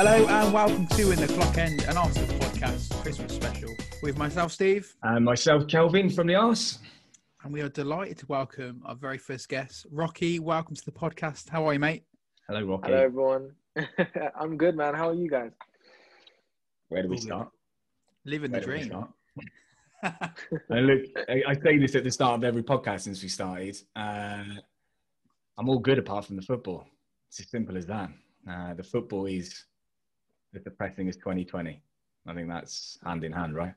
Hello and welcome to In the Clock End, an Arsenal podcast Christmas special with myself, Steve, And myself, Kelvin from the Arse. and we are delighted to welcome our very first guest, Rocky. Welcome to the podcast. How are you, mate? Hello, Rocky. Hello, everyone. I'm good, man. How are you guys? Where do we start? Living Where the dream. start? And look, I, I say this at the start of every podcast since we started. Uh, I'm all good apart from the football. It's as simple as that. Uh, the football is as depressing as 2020. I think that's hand in hand, right?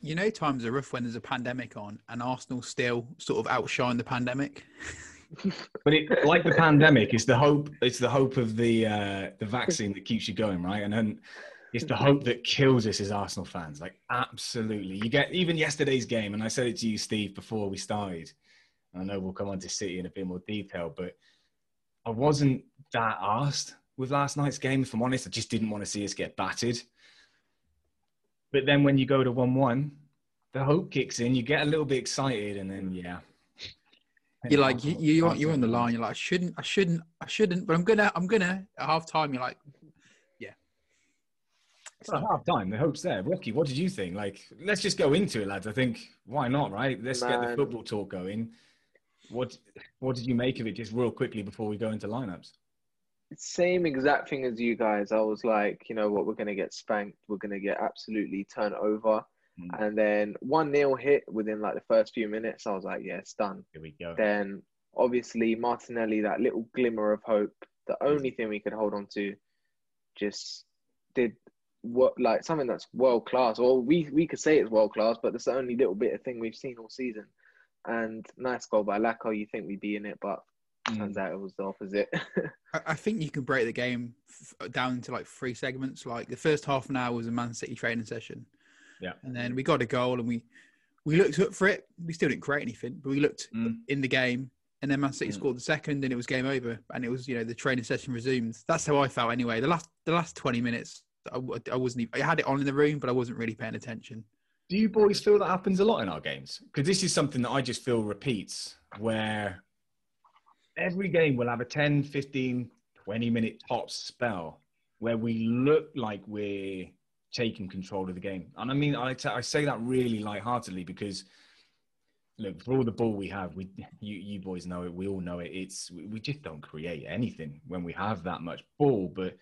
you know, times are rough when there's a pandemic on, and Arsenal still sort of outshine the pandemic. But it, like the pandemic, it's the hope. It's the hope of the uh, the vaccine that keeps you going, right? And then it's the hope that kills us as Arsenal fans. Like absolutely, you get even yesterday's game, and I said it to you, Steve, before we started. I know we'll come on to City in a bit more detail, but I wasn't that asked with last night's game. If I'm honest, I just didn't want to see us get battered. But then when you go to one-one, the hope kicks in. You get a little bit excited, and then yeah. You're like, you, you, you're, you're on the line. You're like, I shouldn't, I shouldn't, I shouldn't, but I'm gonna, I'm gonna. At half time, you're like, yeah. It's At not- half time, the hope's there. Rocky, what did you think? Like, let's just go into it, lads. I think why not, right? Let's get the football talk going. What What did you make of it, just real quickly before we go into lineups? Same exact thing as you guys. I was like, you know what, we're gonna get spanked. We're gonna get absolutely turned over. Mm. And then one nil hit within like the first few minutes. I was like, yeah, it's done. Here we go. Then obviously Martinelli, that little glimmer of hope, the only thing we could hold on to, just did what like something that's world class. Or we we could say it's world class, but that's the only little bit of thing we've seen all season. And nice goal by Lacko. You think we'd be in it, but Mm. turns out it was the opposite. I, I think you can break the game f- down into like three segments. Like the first half an hour was a Man City training session. Yeah. And then we got a goal and we we looked up for it. We still didn't create anything, but we looked Mm. in the game. And then Man City Mm. scored the second, and it was game over. And it was, you know, the training session resumed. That's how I felt anyway. The last, the last twenty minutes, I wasn't. Even, I had it on in the room, but I wasn't really paying attention. Do you boys feel that happens a lot in our games? Because this is something that I just feel repeats, where every game will have a 10, 15, 20 minute top spell where we look like we're taking control of the game. And I mean, I, t- I say that really lightheartedly because, look, for all the ball we have, we you, you boys know it, we all know it. It's we just don't create anything when we have that much ball. But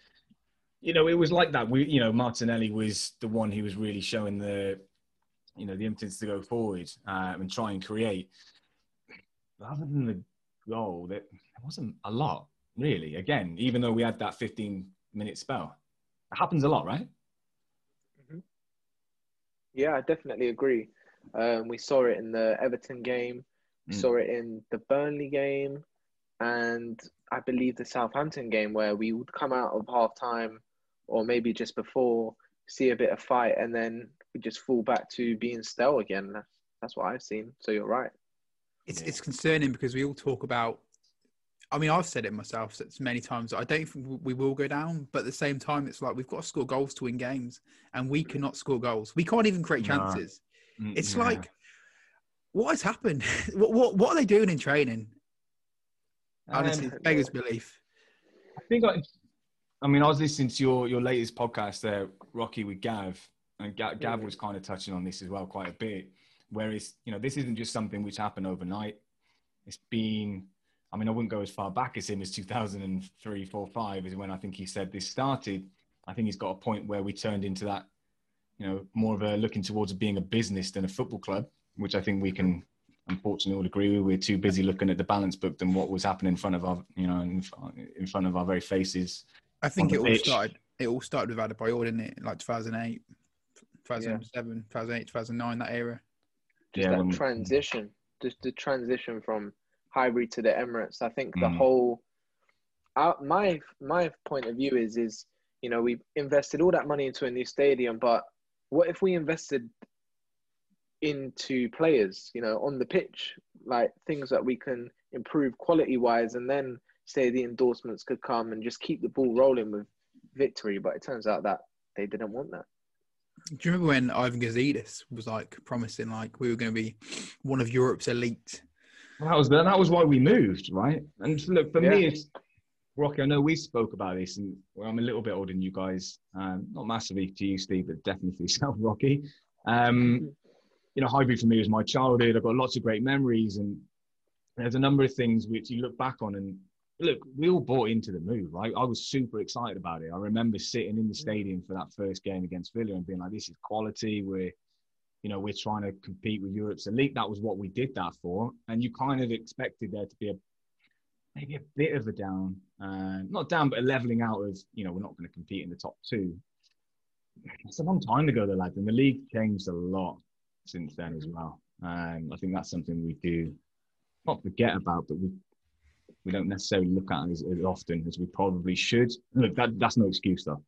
you know, it was like that. We, you know, Martinelli was the one who was really showing the, you know, the impetus to go forward um, and try and create. But other than the goal, that wasn't a lot really. Again, even though we had that 15 minute spell, it happens a lot, right? yeah, I definitely agree. Um, we saw it in the Everton game. We Mm. saw it in the Burnley game, and I believe the Southampton game where we would come out of half time or maybe just before, see a bit of fight, and then we just fall back to being stale again. That's, that's what I've seen. So you're right. It's Yeah. it's concerning because we all talk about. I mean, I've said it myself it's many times. I don't think we will go down, but at the same time, it's like we've got to score goals to win games, and we cannot score goals. We can't even create chances. Mm, It's yeah. like, what has happened? what, what what are they doing in training? Honestly, Um, beggars belief. I think I, I mean, I was listening to your, your latest podcast there, Rocky with Gav, and Gav, Gav was kind of touching on this as well quite a bit. Whereas, you know, this isn't just something which happened overnight. It's been, I mean, I wouldn't go as far back as him as 2003, 4, 5 is when I think he said this started. I think he's got a point where we turned into that, you know, more of a looking towards being a business than a football club, which I think we can unfortunately all agree with. We're too busy looking at the balance book than what was happening in front of our, you know, in, in front of our very faces. I think it all pitch. started. It all started with Adebayor, didn't it? Like 2008, 2007, 2008, 2009, that era. Just Yeah, that transition, just the transition from Highbury to the Emirates. I think the Mm. whole, uh, my my point of view is is you know we invested all that money into a new stadium, but what if we invested into players, you know, on the pitch, like things that we can improve quality wise, and then say the endorsements could come and just keep the ball rolling with victory. But it turns out that they didn't want that. Do you remember when Ivan Gazidis was like promising like we were going to be one of Europe's elite? That was that was why we moved, right? And look, for me, it's Rocky, I know we spoke about this, and well, I'm a little bit older than you guys. Um, not massively to you, Steve, but definitely for yourself, Rocky. Um, you know, Highbury for me was my childhood. I've got lots of great memories, and there's a number of things which you look back on and look, we all bought into the move, right? I was super excited about it. I remember sitting in the stadium for that first game against Villa and being like, "This is quality. We're, you know, we're trying to compete with Europe's elite." That was what we did that for, and you kind of expected there to be a maybe a bit of a down, uh, not down, but a leveling out of, you know, we're not going to compete in the top two. It's a long time ago, the lads, and the league changed a lot since then as well. Um, I think that's something we do not forget about, but we we don't necessarily look at as, as often as we probably should. Look, that that's no excuse though.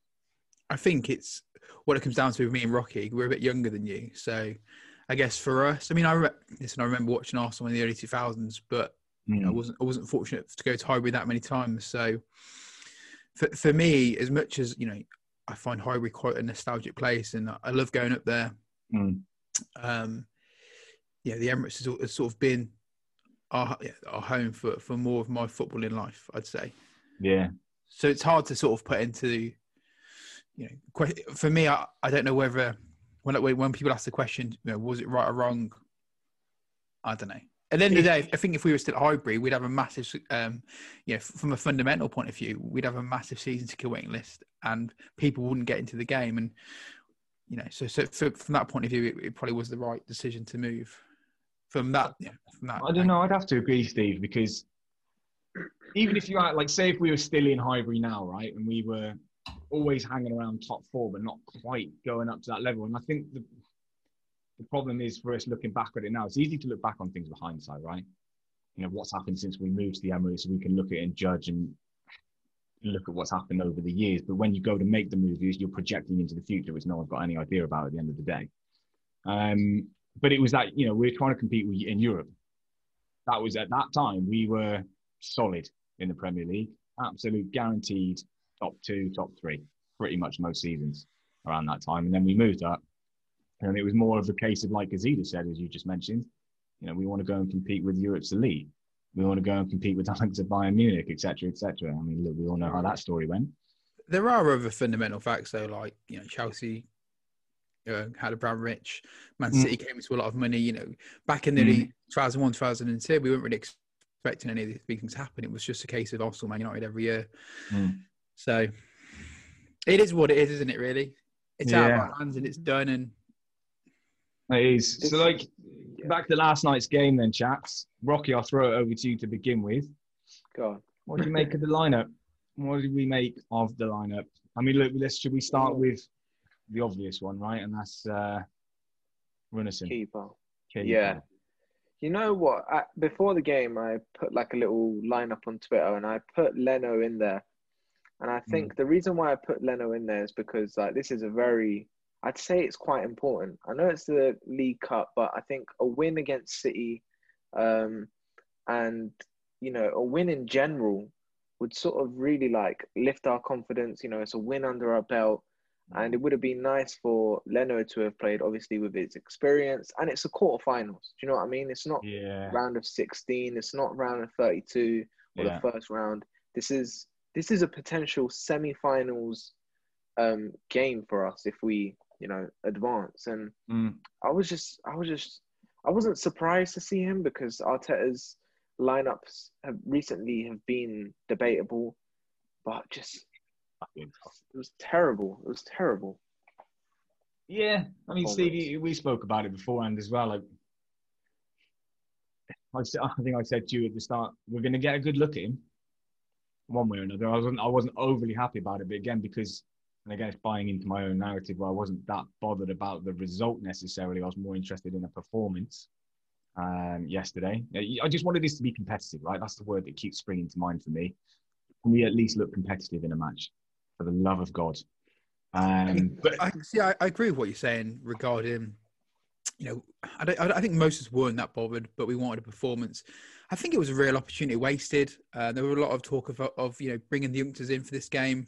I think it's what it comes down to with me and Rocky. We're a bit younger than you, so I guess for us, I mean, I re- listen. I remember watching Arsenal in the early two thousands, but you know, I wasn't I wasn't fortunate to go to Highbury that many times. So for for me, as much as you know, I find Highbury quite a nostalgic place, and I love going up there. Mm. Um, yeah, the Emirates has, has sort of been our, yeah, our home for for more of my footballing life, I'd say. Yeah. So it's hard to sort of put into, you know, for me, I, I don't know whether when when people ask the question, you know, was it right or wrong? I don't know. At the end of the day, I think if we were still at Highbury, we'd have a massive, um, you know, from a fundamental point of view, we'd have a massive season to ticket waiting list, and people wouldn't get into the game. And you know, so so for, from that point of view, it, it, probably was the right decision to move. From that, from that. I don't know. I'd have to agree, Steve, because even if you are like, say, if we were still in Highbury now, right, and we were always hanging around top four, but not quite going up to that level, and I think the the problem is for us looking back at it now. It's easy to look back on things with hindsight, right? You know what's happened since we moved to the Emirates, so we can look at it and judge and look at what's happened over the years. But when you go to make the move, you're projecting into the future, which no one's got any idea about at the end of the day. Um, but it was that you know we are trying to compete in Europe. That was at that time we were solid in the Premier League, absolute guaranteed top two, top three, pretty much most seasons around that time. And then we moved up, and it was more of a case of, like Gazidis said, as you just mentioned, you know, we want to go and compete with Europe's elite. We want to go and compete with the likes of Bayern Munich, etc., etc. I mean, look, we all know how that story went. There are other fundamental facts, though, like you know, Chelsea uh, had Abramovich, Man City mm. came into a lot of money. You know, back in the mm. 2001, 2002, we weren't really expecting any of these big things to happen. It was just a case of Arsenal, Man United every year. Mm. So it is what it is, isn't it? Really, it's yeah. out of our hands and it's done, and it is. So, like, back to last night's game, then, chaps. Rocky, I'll throw it over to you to begin with. God. What do you make of the lineup? What did we make of the lineup? I mean, look, let's should we start with the obvious one, right? And that's uh, Runarsson. Keeper. Keeper. Yeah. You know what? I, before the game, I put like a little lineup on Twitter, and I put Leno in there. And I think mm. the reason why I put Leno in there is because like this is a very I'd say it's quite important. I know it's the League Cup, but I think a win against City, um, and you know, a win in general would sort of really like lift our confidence. You know, it's a win under our belt, and it would have been nice for Leno to have played, obviously with his experience, and it's a quarterfinals. Do you know what I mean? It's not yeah. round of sixteen. It's not round of thirty-two or yeah. the first round. This is this is a potential semi-finals um, game for us if we you know, advance. And mm. I was just, I was just, I wasn't surprised to see him because Arteta's lineups have recently have been debatable, but just it was terrible. It was terrible. Yeah, I mean, Stevie, we spoke about it beforehand as well. Like, I, I think I said to you at the start, we're going to get a good look at him, one way or another. I wasn't, I wasn't overly happy about it, but again, because and again, it's buying into my own narrative where I wasn't that bothered about the result necessarily. I was more interested in the performance um, yesterday. I just wanted this to be competitive, right? That's the word that keeps springing to mind for me. Can we at least look competitive in a match? For the love of God. Um, but I see. I, I, agree with what you're saying regarding. You know, I, I, think most of us weren't that bothered, but we wanted a performance. I think it was a real opportunity wasted. Uh, there were a lot of talk of, of you know bringing the youngsters in for this game.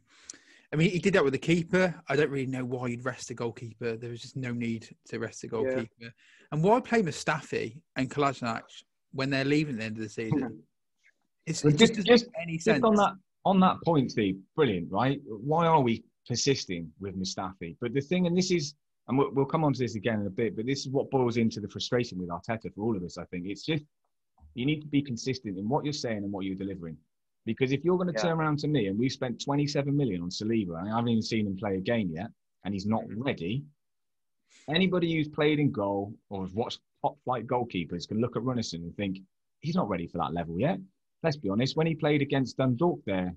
I mean, he did that with the keeper. I don't really know why you'd rest a goalkeeper. There was just no need to rest a goalkeeper. Yeah. And why play Mustafi and Kolasinac when they're leaving at the end of the season? It's, it just, just, just, any sense. Just on that, on that point, Steve, brilliant, right? Why are we persisting with Mustafi? But the thing, and this is, and we'll, we'll come on to this again in a bit, but this is what boils into the frustration with Arteta for all of us. I think it's just you need to be consistent in what you're saying and what you're delivering. Because if you're going to Yeah. turn around to me and we've spent 27 million on Saliba, and I haven't even seen him play a game yet, and he's not ready, anybody who's played in goal or has watched top flight goalkeepers can look at Runarsson and think he's not ready for that level yet. Let's be honest. When he played against Dundalk there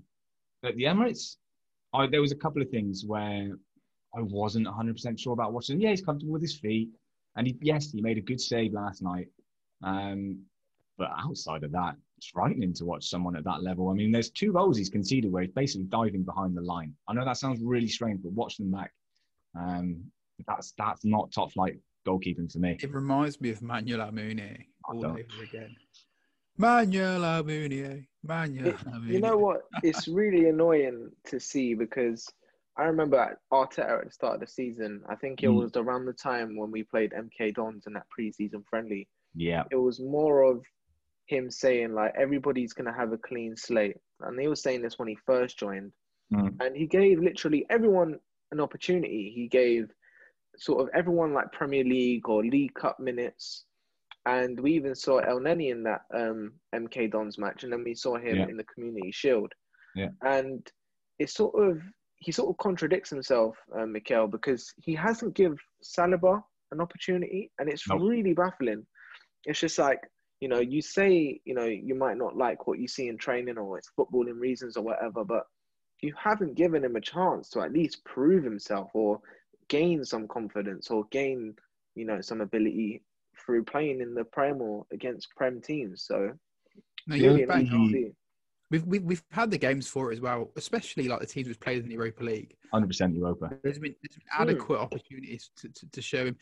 at the Emirates, I, there was a couple of things where I wasn't 100% sure about watching. Yeah, he's comfortable with his feet, and he, yes, he made a good save last night. Um, but outside of that, it's frightening to watch someone at that level. I mean, there's two goals he's conceded where he's basically diving behind the line. I know that sounds really strange, but watch them back. Um, that's that's not top flight goalkeeping for me. It reminds me of Manuel Almunia all over again. Manuel Almunia, Manuel Almunia. You know what? It's really annoying to see because I remember at Arteta at the start of the season. I think it Mm. was around the time when we played MK Dons in that preseason friendly. Yeah, It was more of him saying like everybody's gonna have a clean slate, and he was saying this when he first joined. Mm. And he gave literally everyone an opportunity. He gave sort of everyone like Premier League or League Cup minutes. And we even saw Elneny in that um, MK Dons match, and then we saw him Yeah. in the Community Shield. Yeah. And it's sort of he sort of contradicts himself, uh, Mikel, because he hasn't give Saliba an opportunity, and it's Nope. really baffling. It's just like you know, you say you know you might not like what you see in training or it's footballing reasons or whatever, but you haven't given him a chance to at least prove himself or gain some confidence or gain you know some ability through playing in the Prem or against Prem teams. So No, you're really bang on. We've, we've we've had the games for it as well, especially like the teams which played in the Europa League. 100% Europa. There's been, there's been Hmm. adequate opportunities to, to, to show him.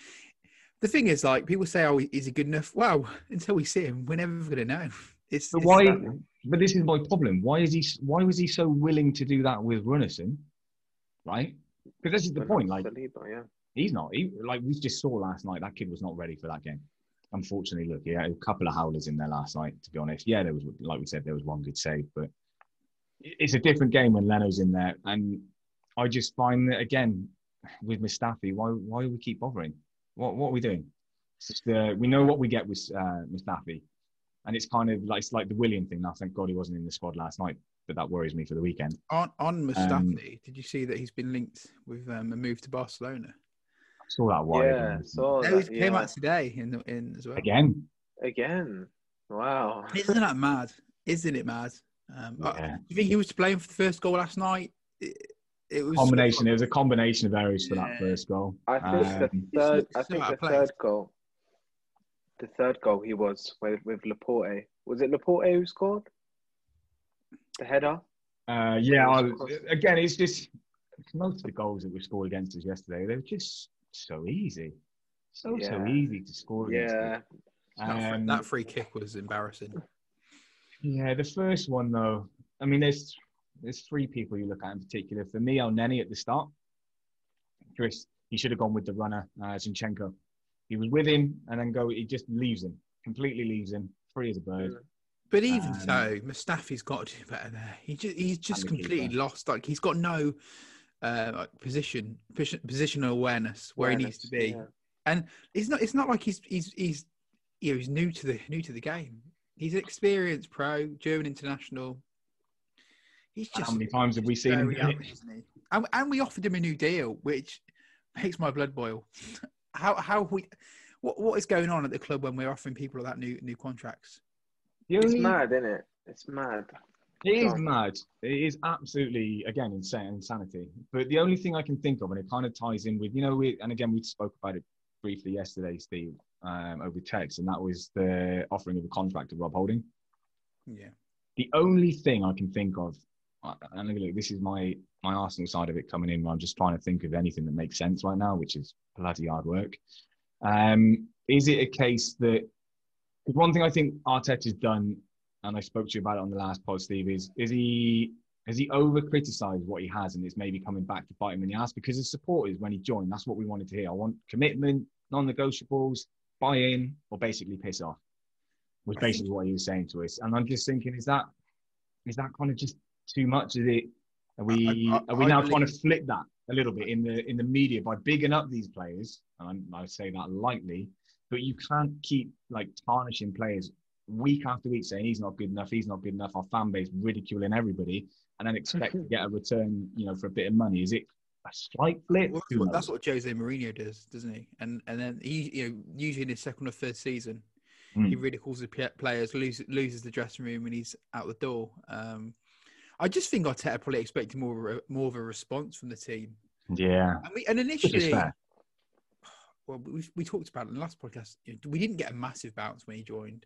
The thing is, like people say, "Oh, is he good enough?" Well, until we see him, we're never going to know. It's, But it's why? that- But this is my problem. Why is he? Why was he so willing to do that with Runarsson? Right? Because this is the But point. Like Saliba, yeah. he's not. He, like we just saw last night, that kid was not ready for that game. Unfortunately, look, yeah, a couple of howlers in there last night. To be honest, yeah, there was, like we said, there was one good save, but it's a different game when Leno's in there, and I just find that again with Mustafi, why why do we keep bothering? What what are we doing? It's just uh, we know what we get with uh, Mustafi, and it's kind of like it's like the Willian thing. Now, thank God he wasn't in the squad last night, but that worries me for the weekend. on on Um, Mustafi, did you see that he's been linked with um, a move to Barcelona? I saw that wire Yeah, so that, he came yeah. out today in the, in as well. again. again. Wow. Isn't that mad? Isn't it mad? Um, I- Yeah. do you think he was to blame for the first goal last night? It, it was combination. It was a combination of errors for that first goal. I think Um, the third. looks I think the third goal. The third goal he was with with Laporte. Was it Laporte who scored? The header. Uh, yeah, I, again, it's just most of the goals that we scored against us yesterday. They were just so easy, so so easy to score against. Yeah. that, free, Um, that free kick was embarrassing. Yeah, the first one though. I mean, there's there's three people you look at in particular. For me, Elneny at the start. Chris, he should have gone with the runner, uh, Zinchenko. He was with him, and then go. He just leaves him, completely leaves him, free as a bird. But even Um, so, Mustafi's got to do better there. He just, he's just completely keeper. lost. Like he's got no uh, like position, position positional awareness where he needs to be. Awareness, And it's not it's not like he's he's he's you know he's new to the new to the game. He's an experienced pro, German international. He's just How many times have we seen him? very do it? average, isn't he? And, and we offered him a new deal, which makes my blood boil. how how we what what is going on at the club when we're offering people that new new contracts? The It's mad, isn't it? It's mad. It is mad. It is absolutely again insane insanity. But the only thing I can think of, and it kind of ties in with you know, we and again we spoke about it briefly yesterday, Steve, um, over text, and that was the offering of a contract to Rob Holding. Yeah. The only thing I can think of, uh, and look, look, this is my my Arsenal side of it coming in. Where I'm just trying to think of anything that makes sense right now, which is bloody hard work. Um, is it a case that? Because one thing I think Arteta's done, and I spoke to you about it on the last pod, Steve, is is he has he over criticised what he has, and it's maybe coming back to bite him in the ass because his supporters when he joined, that's what we wanted to hear. I want commitment, non-negotiables, buy-in, or basically piss off. Was basically what he was saying to us, and I'm just thinking, is that is that kind of just too much? Is it? Are we I- I- are we now trying to flip that a little bit in the in the media by bigging up these players? And I, I say that lightly, but you can't keep like tarnishing players week after week, saying he's not good enough, he's not good enough. Our fan base ridiculing everybody, and then expect to get a return, you know, for a bit of money. Is it a slight flip? Well, Who that's what Jose Mourinho does, doesn't he? And and then he, you know, usually in his second or third season, Mm. he ridicules the players, loses loses the dressing room, and he's out the door. Um, I just think Arteta probably expected more of a, more of a response from the team. yeah, And, we, and initially, well, we, we talked about it in the last podcast. You know, we didn't get a massive bounce when he joined.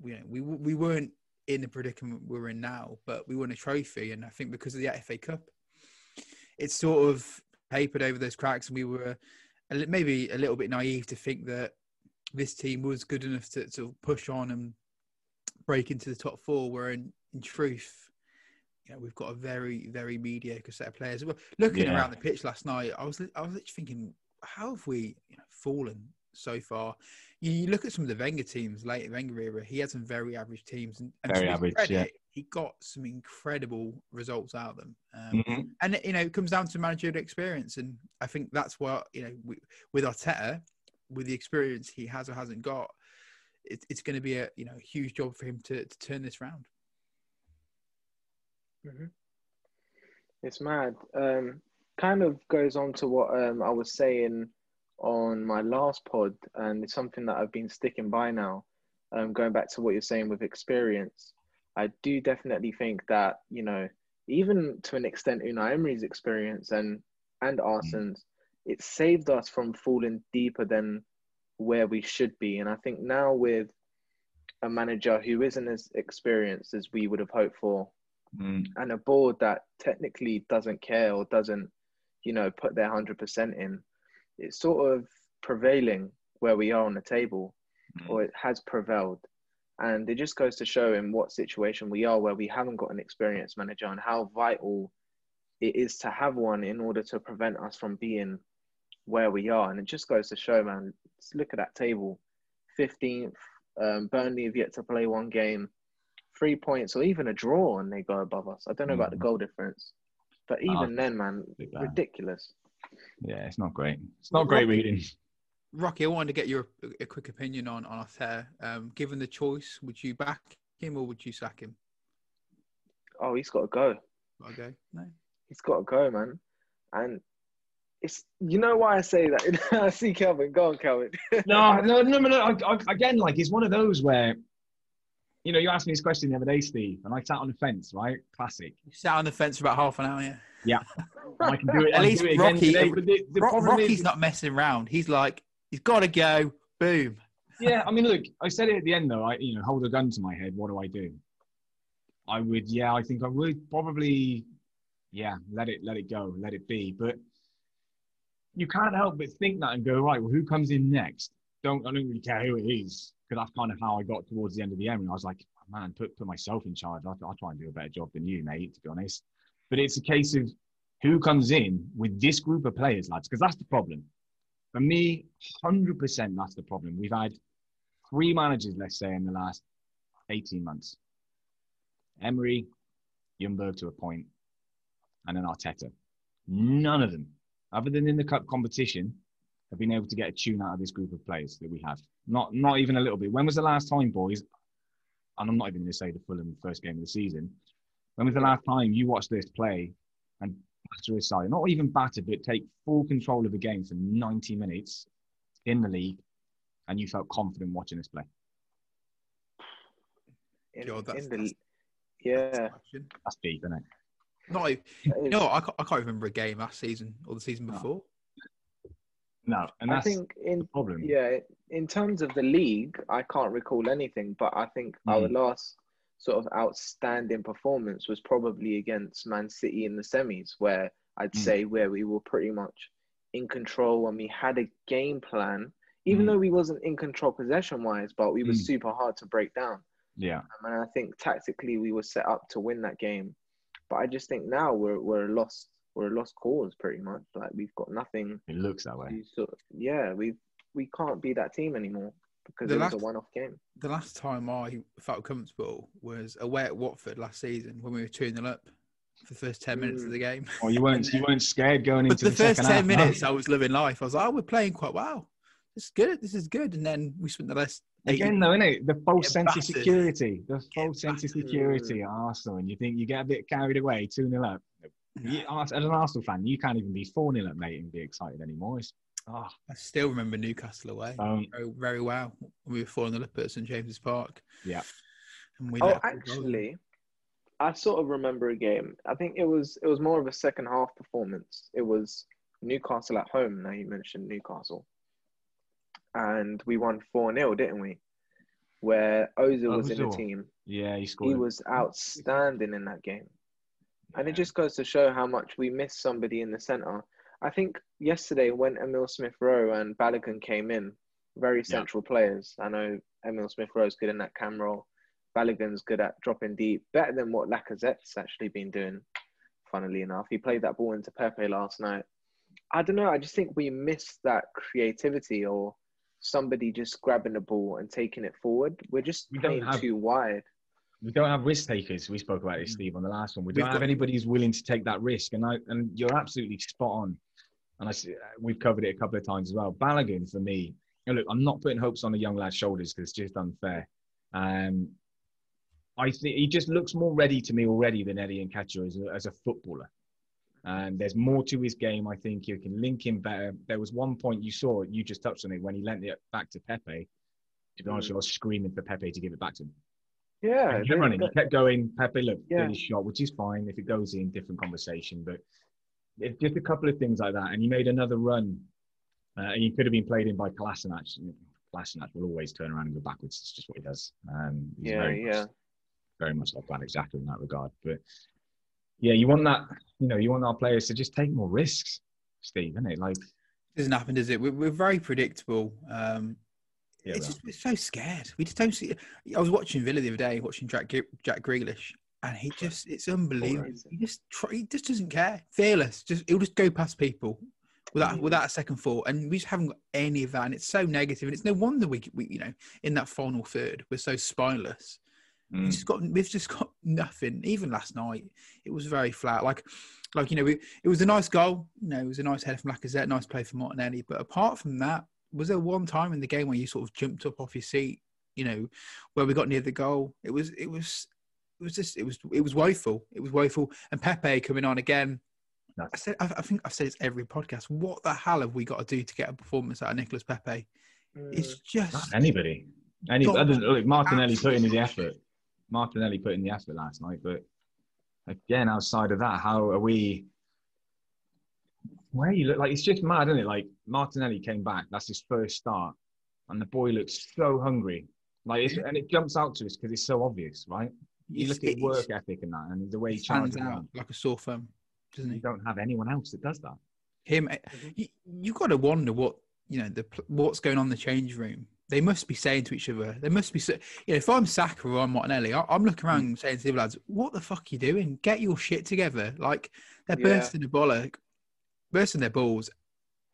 We, you know, we we weren't in the predicament we're in now, but we won a trophy, and I think because of the FA Cup, it's sort of papered over those cracks, and we were maybe a little bit naive to think that this team was good enough to sort of push on and break into the top four. Where in, in truth, you know, we've got a very very mediocre set of players. Well, Looking Yeah. around the pitch last night, I was I was thinking, how have we you know, fallen so far? You, you look at some of the Wenger teams, late Wenger era. He had some very average teams, and, and Very average, credit, yeah. he got some incredible results out of them. Um, Mhm. and you know, it comes down to managerial experience, and I think that's what you know we, with Arteta, with the experience he has or hasn't got, it, it's going to be a you know huge job for him to, to turn this round. Mhm. It's mad. Um, kind of goes on to what um, I was saying on my last pod, and it's something that I've been sticking by now. Um, going back to what you're saying with experience, I do definitely think that you know, even to an extent, Unai Emery's experience and and Arsenal's, it saved us from falling deeper than where we should be. And I think now with a manager who isn't as experienced as we would have hoped for, Mm. and a board that technically doesn't care or doesn't, you know, put their hundred percent in, it's sort of prevailing where we are on the table, Mm. or it has prevailed, and it just goes to show in what situation we are where we haven't got an experienced manager and how vital it is to have one in order to prevent us from being where we are. And it just goes to show, man. Look at that table, fifteenth. Um, Burnley have yet to play one game three points or even a draw and they go above us. I don't know about the Mhm. goal difference, but even Ah, then, man, ridiculous. Yeah, it's not great. It's not great reading. Rocky, I wanted to get your a quick opinion on on Arteta. Um, given the choice, would you back him or would you sack him? Oh, he's got to go. Okay, no. He's got to go, man. And it's you know why I say that. I see Kelvin. Go on, Kelvin. no, no, no, no. no. I, I, again, like it's one of those where, you know, you asked me this question the other day, Steve, and I sat on the fence, right? Classic. You sat on the fence for about half an hour. Yeah. Yeah. I can do it. At least it Rocky- the, the Ro- problem Rocky's is, not messing around. He's like, he's got to go. Boom. yeah. I mean, look, I said it at the end though. I, you know, hold a gun to my head. What do I do? I would, yeah. I think I would probably, yeah. Let it, let it go, let it be. But you can't help but think that and go, right. Well, who comes in next? Don't I don't really care who it is because that's kind of how I got towards the end of the end. And I was like, man, put put myself in charge. I will try and do a better job than you, mate. To be honest, but it's a case of who comes in with this group of players, lads, because that's the problem. For me, hundred percent, that's the problem. We've had three managers, let's say, in the last eighteen months: Emery, Ljungberg to a point, and then Arteta. None of them, other than in the cup competition, have been able to get a tune out of this group of players that we have. Not, not even a little bit. When was the last time, boys? And I'm not even going to say the Fulham first game of the season. When was the last time you watched this play and batter aside, not even batter, but take full control of the game for 90 minutes in the league, and you felt confident watching this play? in, God, that's- in the, that's- yeah. Question. That's deep, isn't it? Not, even- that you is- know, what, I can't, I can't remember a game last season or the season No. before. No, and I think in the problem. Yeah, in terms of the league, I can't recall anything, but I think our Mm. last sort of outstanding performance was probably against Man City in the semis, where I'd Mm. say where we were pretty much in control and we had a game plan, even Mm. though we wasn't in control possession wise, but we were Mm. super hard to break down. Yeah, And I think tactically we were set up to win that game. But I just think now we're we're a lost we're a lost cause pretty much. Like we've got nothing it looks that way. sort of, yeah, we we can't be that team anymore because The it was a one-off game. The last time I felt comfortable was away at Watford last season when we were 2 0 up for the first ten minutes of the hmm. game. Oh, you weren't you weren't scared going But into the, the, first ten half, no? minutes, I was living life. I was like, "Oh, we're playing quite well. This is good. This is good." And then we spent the last eight Again, though, innit? The false Get sense of security. The false sense of security at Arsenal, and you think you get a bit carried away, 2 0 up. You, as an Arsenal fan, you can't even be 4 0 up, mate, and be excited anymore. It's, oh, I still remember Newcastle away um, very, very well. We were four 0 up at St James's Park. Yeah. And we Oh, actually, I sort of remember a game. I think it was it was more of a second half performance. It was Newcastle at home. Now you mentioned Newcastle, and we won four 0 didn't we? Where Ozil was in the team. yeah, he scored. He was outstanding in that game, and it just goes to show how much we miss somebody in the center. I think yesterday when Emile Smith Rowe and Balogun came in, very central players. I know Emile Smith Rowe's good in that cam role. Balogun's good at dropping deep, better than what Lacazette's actually been doing. Funnily enough, he played that ball into Pepe last night. I don't know. I just think we miss that creativity or somebody just grabbing the ball and taking it forward. We're just We playing have- too wide. We don't have risk takers. We spoke about this, Mm. Steve, on the last one. We don't have got- anybody who's willing to take that risk, and I and you're absolutely spot on. And I see, we've covered it a couple of times as well. Balogun for me. you know, look, I'm not putting hopes on a young lad's shoulders because it's just unfair. Um, I think he just looks more ready to me already than Eddie Nketiah as a, as a footballer. And there's more to his game. I think you can link him better. There was one point you saw, you just touched on it when he lent it back to Pepe. To be honest, I was screaming for Pepe to give it back to him. Yeah, And he kept running. He kept going. Pepe, look, Yeah. did his shot, which is fine if it goes in, different conversation. But it's just a couple of things like that. And he made another run. Uh, and he could have been played in by Kolasinac. Kolasinac will always turn around and go backwards. It's just what he does. Um, he's Yeah, very yeah. Much, very much like Van exactly in that regard. But yeah, you want that, you know, you want our players to just take more risks, Steve, isn't it? Like, doesn't happen, does it? We're, we're very predictable. Um, Yeah, it's just, we're so scared. We just don't see. I was watching Villa the other day, watching Jack Jack Grealish, and he just it's unbelievable. He just try, he just doesn't care. Fearless. Just he'll just go past people without Mm. without a second thought, and we just haven't got any of that. And it's so negative, and it's no wonder we we you know in that final third we're so spineless. Mm. We've just got we've just got nothing. Even last night, it was very flat. Like, like you know, we, it was a nice goal. You know, it was a nice header from Lacazette, nice play from Martinelli. But apart from that, was there one time in the game where you sort of jumped up off your seat? You know, where we got near the goal. It was it was it was just it was it was woeful. It was woeful. And Pepe coming on again. That's- I said I, I think I've said this every podcast. What the hell have we got to do to get a performance out of Nicholas Pepe? It's Mm. just Not anybody. Any other than, look, Martinelli put in the Absolutely. effort. Martinelli put in the effort last night, but again, outside of that, how are we? Where you look like it's just mad, isn't it? Like Martinelli came back, that's his first start, and the boy looks so hungry. Like, and it jumps out to us because it's so obvious, right? You it's- look at work ethic and that, and the way he stands out out. like a sore thumb, doesn't he? You don't have anyone else that does that. him Mhm. you, you've got to wonder what you know the what's going on in the change room they must be saying to each other they must be you know if i'm Saka or i'm martinelli I, i'm looking around Mm. saying to the lads what the fuck are you doing get your shit together like they're Yeah. bursting the bollock bursting their balls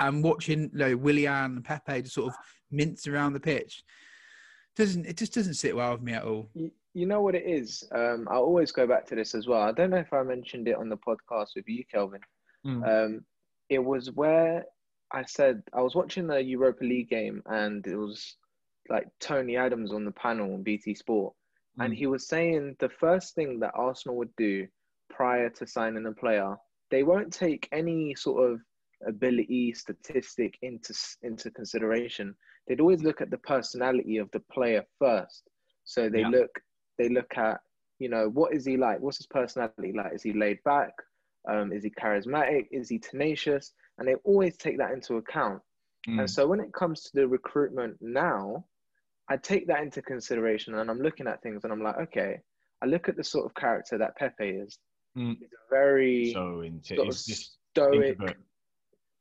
and watching you know, willian and pepe just sort of mince around the pitch doesn't it just doesn't sit well with me at all You, you know what it is? Um, I always go back to this as well. I don't know if I mentioned it on the podcast with you, Kelvin. Mm. Um, it was where I said I was watching the Europa League game and it was like Tony Adams on the panel on BT Sport, and Mm. he was saying the first thing that Arsenal would do prior to signing a player, they won't take any sort of ability statistic into into consideration. They'd always look at the personality of the player first. So they Yeah. look they look at you know what is he like? What's his personality like? Is he laid back? Um, is he charismatic? Is he tenacious? And they always take that into account. Mm. And so when it comes to the recruitment now, I take that into consideration and I'm looking at things and I'm like, okay, I look at the sort of character that Pepe is. Mm. He's very So into sort of stoic, introvert.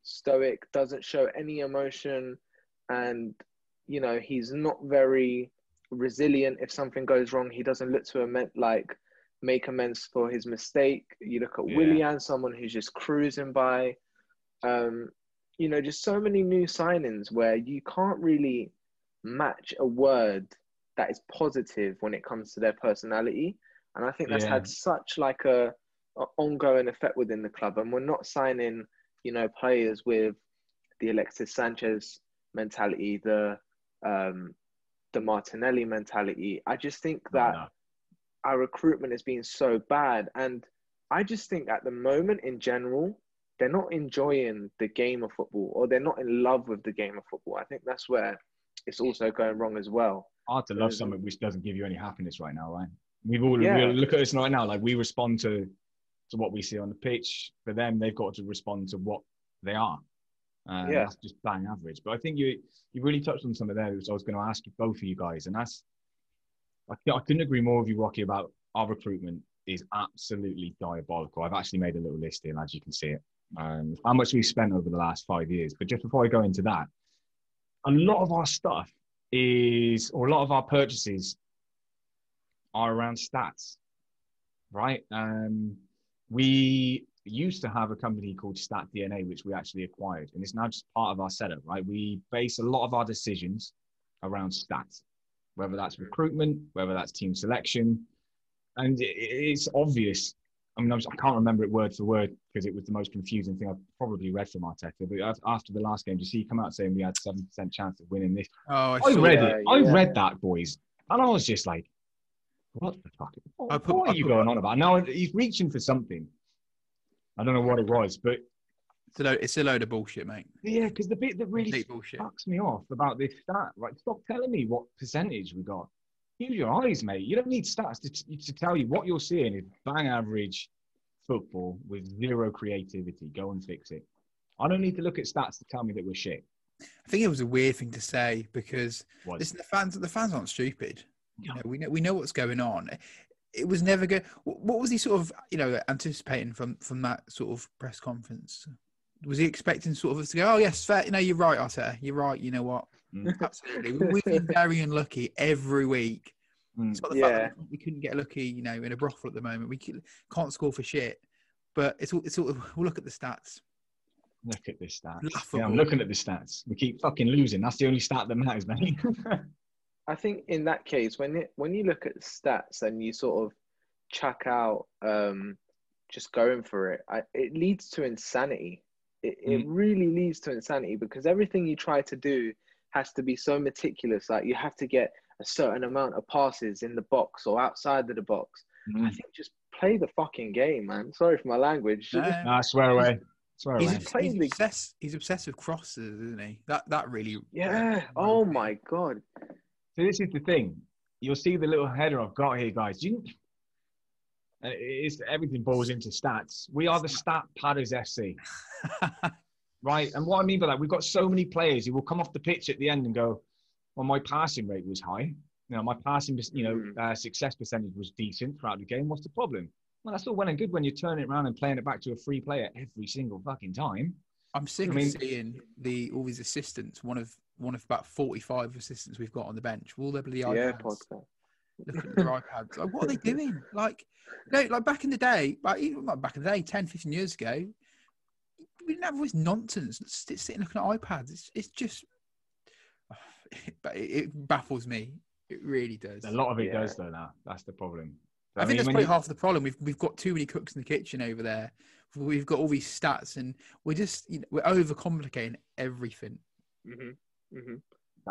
Stoic, doesn't show any emotion, and you know he's not very resilient. If something goes wrong, he doesn't look to amend, like make amends for his mistake. You look at Yeah. Willian, someone who's just cruising by. Um, you know, just so many new signings where you can't really match a word that is positive when it comes to their personality. And I think that's Yeah. had such like a ongoing effect within the club, and we're not signing, you know, players with the Alexis Sanchez mentality, the um, the Martinelli mentality. I just think that No, our recruitment has been so bad, and I just think at the moment in general, they're not enjoying the game of football, or they're not in love with the game of football. I think that's where it's also going wrong as well. hard to love something which doesn't give you any happiness right now, right? We've all Yeah. look at us right now, like we respond to to what we see on the pitch. For them, they've got to respond to what they are. Uh, Yeah. that's just bang average. But I think you you really touched on some of which I was going to ask you both of you guys, and that's I, I couldn't agree more with you, Rocky, about our recruitment is absolutely diabolical. I've actually made a little list here, as you can see it, um, how much we've spent over the last five years. But just before I go into that, a lot of our stuff is, or a lot of our purchases are around stats, right? Um, we used to have a company called Stat DNA, which we actually acquired, and it's now just part of our setup, right? We base a lot of our decisions around stats, whether that's recruitment, whether that's team selection, and it's obvious. I mean, I'm- can't remember it word for word because it was the most confusing thing I've probably read from Arteta. But after the last game, did you see he come out saying we had seven percent chance of winning this? Oh, I, I read that. it. I read that, boys, and I was just like, "What the fuck? What, I put- what I are you put- going on about?" Now he's reaching for something. I don't know what it was, but It's a load, it's a load of bullshit, mate. yeah, because the bit that really Complete fucks me off about this stat, right? Stop telling me what percentage we got. Use your eyes, mate. You don't need stats to, to tell you what you're seeing is bang average football with zero creativity. Go and fix it. I don't need to look at stats to tell me that we're shit. I think it was a weird thing to say because Was listen, the fans the fans aren't stupid. You know, we know we know what's going on. It was never good. What was he sort of you know anticipating from from that sort of press conference? Was he expecting sort of us to go, oh yes, fair. You know, you're right, Arteta. You're right. You know what? Mm. Absolutely. We- We've been very unlucky every week. Mm. It's not the Yeah. fact that we couldn't get lucky, you know, in a brothel at the moment. We can't score for shit. But it's all, it's all, we'll look at the stats. Look at the stats. Laughable. Yeah, I'm looking at the stats. We keep fucking losing. That's the only stat that matters, mate. I think in that case, when it when you look at stats and you sort of chuck out um, just going for it, I, it leads to insanity. It, it really leads to insanity because everything you try to do has to be so meticulous. Like you have to get a certain amount of passes in the box or outside of the box. I think just play the fucking game, man. Sorry for my language. No, Nah, swear away. Swear he's, away. obs- he's obsessed. He's obsessed with crosses, isn't he? That that really. Yeah. Oh my god. So this is the thing. You'll see the little header I've got here, guys. You, it's, everything boils into stats. We are the stat padders FC, right? And what I mean by that, we've got so many players who will come off the pitch at the end and go, "Well, my passing rate was high. You know, my passing, you know, Mm. uh, success percentage was decent throughout the game. What's the problem?" Well, that's all well and good when you turn it around and playing it back to a free player every single fucking time. I'm sick I mean- of seeing the all these assistants. One of one of about 45 assistants we've got on the bench. Will there be the Yeah, iPads? podcast. Look at their iPads. Like, what are they doing? Like, no, like back in the day, like even like back in the day, 10, 15 years ago, we didn't have all this nonsense. Sit- Sitting looking at iPads. It's it's just, but it, it baffles me. It really does. A lot of it Yeah. does, though. Now that's the problem. I, think mean, that's when probably you- half the problem. We've we've got too many cooks in the kitchen over there. We've got all these stats, and we're just you know, we're overcomplicating everything. hmm hmm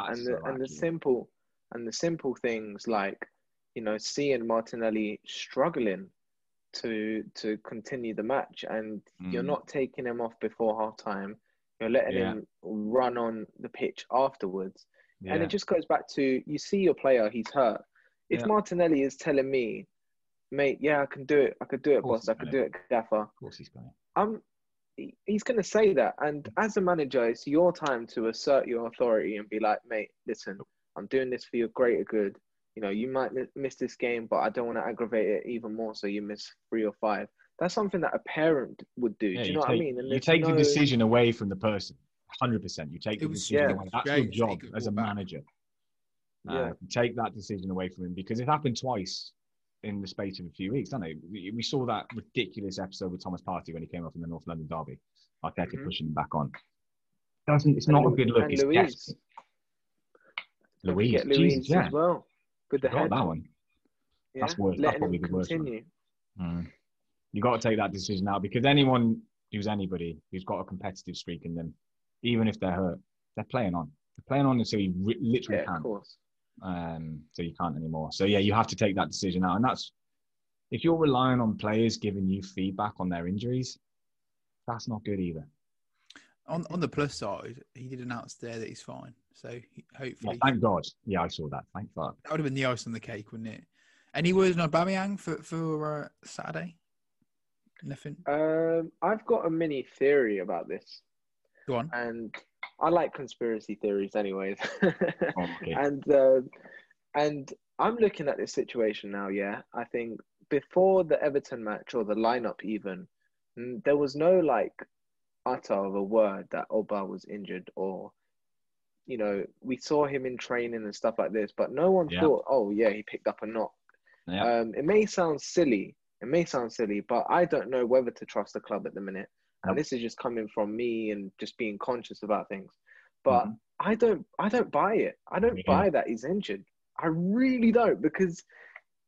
and the so and the simple and the simple things like you know seeing Martinelli struggling to to continue the match and you're Mm. not taking him off before half time you're letting Yeah. him run on the pitch afterwards and it just goes back to you see your player he's hurt if Yeah. Martinelli is telling me mate yeah I can do it I could do it boss I could do it gaffer Of course, he's going. to. He- he's going to say that. And as a manager, it's your time to assert your authority and be like, mate, listen, I'm doing this for your greater good. You know, you might miss this game, but I don't want to aggravate it even more. So you miss three or five. That's something that a parent would do. Yeah, do you you know take, what I mean? And you there's take the decision away from the person. Hundred percent. You take It the was- decision yeah, away. it was That's great. your job as a ball back. manager. Uh, take that decision away from him because it happened twice in the space of a few weeks, didn't it? We, we saw that ridiculous episode with Thomas Partey when he came up in the North London derby. Arteta Mhm. pushing him back on. Doesn't it's And not a good look. and It's Luiz. desperate. Don't Luiz, Jesus, Luiz yeah, as well. With the Forgot head. that one. Yeah? That's worse- that's probably him the worst one. Mm. You got to take that decision now because anyone who's anybody who's got a competitive streak in them, even if they're hurt, they're playing on. They're playing on until you re- literally Yeah, can't. course. Um, so you can't anymore. So yeah, you have to take that decision out, and that's if you're relying on players giving you feedback on their injuries, that's not good either. On on the plus side, he did announce there that he's fine. So he, Yeah, hopefully thank God. Yeah, I saw that. Thank God. that would have been the ice on the cake, wouldn't it? Any words on Aubameyang for for uh, Saturday? Nothing. Um, I've got a mini theory about this, Go on. and I like conspiracy theories, anyways. Oh, okay. and uh, and I'm looking at this situation now. Yeah, I think before the Everton match or the lineup, even there was no like utter of a word that Oba was injured or. You know, we saw him in training and stuff like this, but no one Yeah. thought, "Oh, yeah, he picked up a knock." Yeah. Um, it may sound silly. It may sound silly, but I don't know whether to trust the club at the minute. And this is just coming from me and just being conscious about things. But Mhm. I don't, I don't buy it. I don't Me buy that he's injured. I really don't because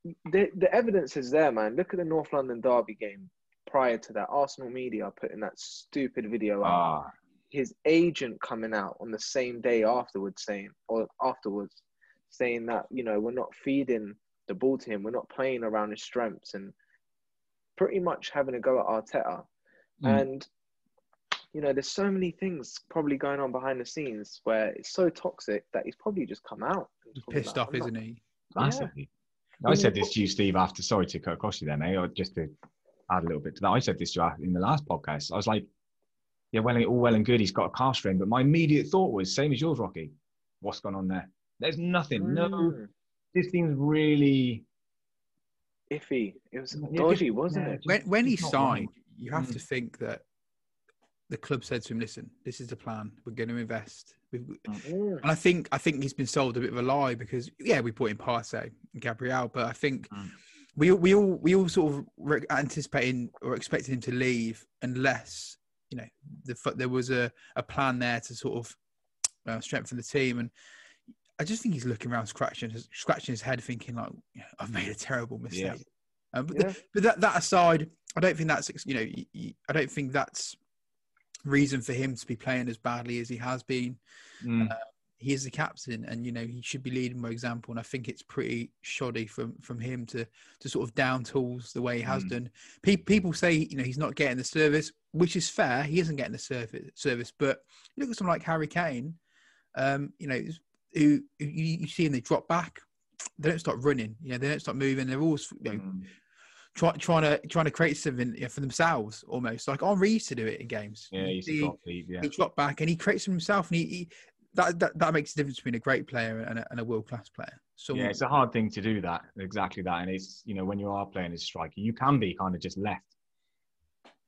the the evidence is there, man. Look at the North London Derby game prior to that. Arsenal media putting that stupid video out Ah, his agent coming out on the same day afterwards saying or afterwards saying that you know we're not feeding the ball to him we're not playing around his strengths and pretty much having a go at Arteta Mm. and you know there's so many things probably going on behind the scenes where it's so toxic that he's probably just come out and He's pissed off, "I'm isn't he? massively. I said this to you, Steve, after, sorry to cut across you there, mate, or just to add a little bit to that. I said this to you in the last podcast. I was like, yeah, well, all well and good, he's got a calf strain, but my immediate thought was, same as yours, Rocky. What's going on there? There's nothing. No, Mm, this seems really. iffy it was dodgy wasn't yeah, it When when he signed, right. You have Mm. to think that the club said to him, "Listen, this is the plan. We're going to invest." We've, Mm, And I think I think he's been sold a bit of a lie because yeah, we brought in Partey and Gabriel, but I think Mm. we all- we all we all sort of were anticipating or expecting him to leave unless you know the there was a, a plan there to sort of uh, strengthen the team and. I just think he's looking around, scratching his, scratching his head, thinking like, "I've made a terrible mistake." Yeah. Um, but, Yeah. the- but that that aside, I don't think that's you know, y- y- I don't think that's reason for him to be playing as badly as he has been Mm. he is the captain and you know he should be leading by example and i think it's pretty shoddy from from him to to sort of down tools the way he has Mm. done Pe- people say you know he's not getting the service which is fair he isn't getting the service service but you look at someone like harry kane um you know who, who you, you see and they drop back they don't start running you know they don't start moving they're always you know, Mm. Try, trying to trying to create something for themselves almost like Henry used to do it in games Yeah, You he's see- a top lead, yeah. he dropped back and he creates for himself and he, he that, that that makes a difference between a great player and a, and a world class player. So Yeah, it's a hard thing to do that. Exactly that. And it's, you know, when you are playing as a striker, you can be kind of just left.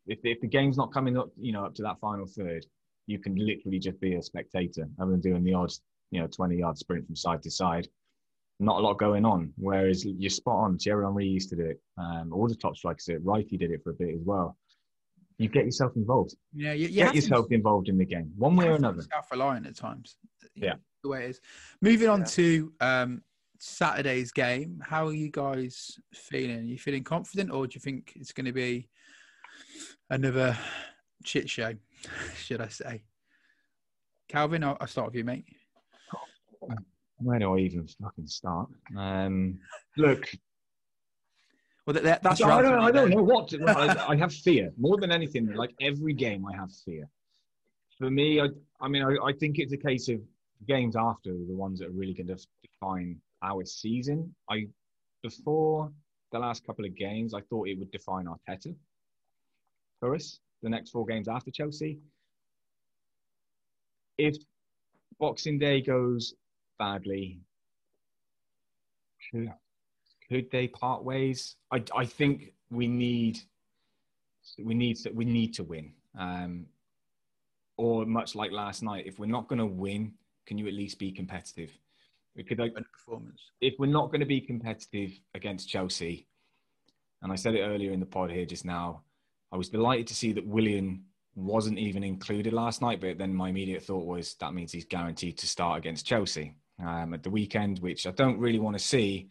If, if the game's not coming up, you know, up to that final third, you can literally just be a spectator other than doing the odds, you know, 20 yard sprint from side to side. Not a lot going on. Whereas you're spot on. Thierry Henry used to do it. Um, all the top strikers did it. Wrighty did it for a bit as well. You get yourself involved. yeah, you, you Get yourself to, involved in the game, one way or another. Self reliant at times. Yeah. the way it is. Moving on Yeah. to um, Saturday's game. How are you guys feeling? Are you feeling confident, or do you think it's going to be another shit show? Should I say? Calvin, I'll, I'll start with you, mate. Where do I even fucking start? Um, look, Well, that, that- that's I don't, I don't know what. To, I, I have fear more than anything. Like every game, I have fear. For me, I, I mean, I, I think it's a case of games after the ones that are really going to define our season. I before the last couple of games, I thought it would define Arteta for us. The next four games after Chelsea. If Boxing Day goes badly, could, could they part ways? I, I think we need we need to, we need to win. Um, or much like last night, if we're not going to win, can you at least be competitive? Because I, performance. if we're not going to be competitive against Chelsea, and I said it earlier in the pod here just now, I was delighted to see that Willian wasn't even included last night. But then my immediate thought was that means he's guaranteed to start against Chelsea um, at the weekend, which I don't really want to see.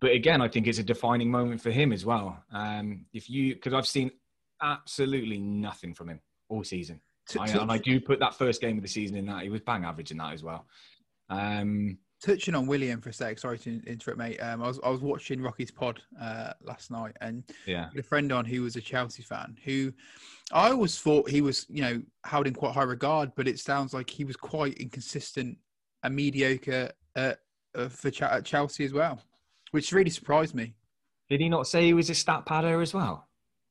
but again, I think it's a defining moment for him as well. Um, if you, because I've seen absolutely nothing from him all season, T- I, t- and I do put that first game of the season in that he was bang average in that as well. Um, touching on Willian for a sec. Sorry to interrupt, mate. Um, I was I was watching Rocky's pod uh, last night, and yeah, a friend on who was a Chelsea fan who I always thought he was, you know, held in quite high regard, but it sounds like he was quite inconsistent and mediocre uh, uh, for Ch- at Chelsea as well, which really surprised me. did he not say he was a stat padder as well?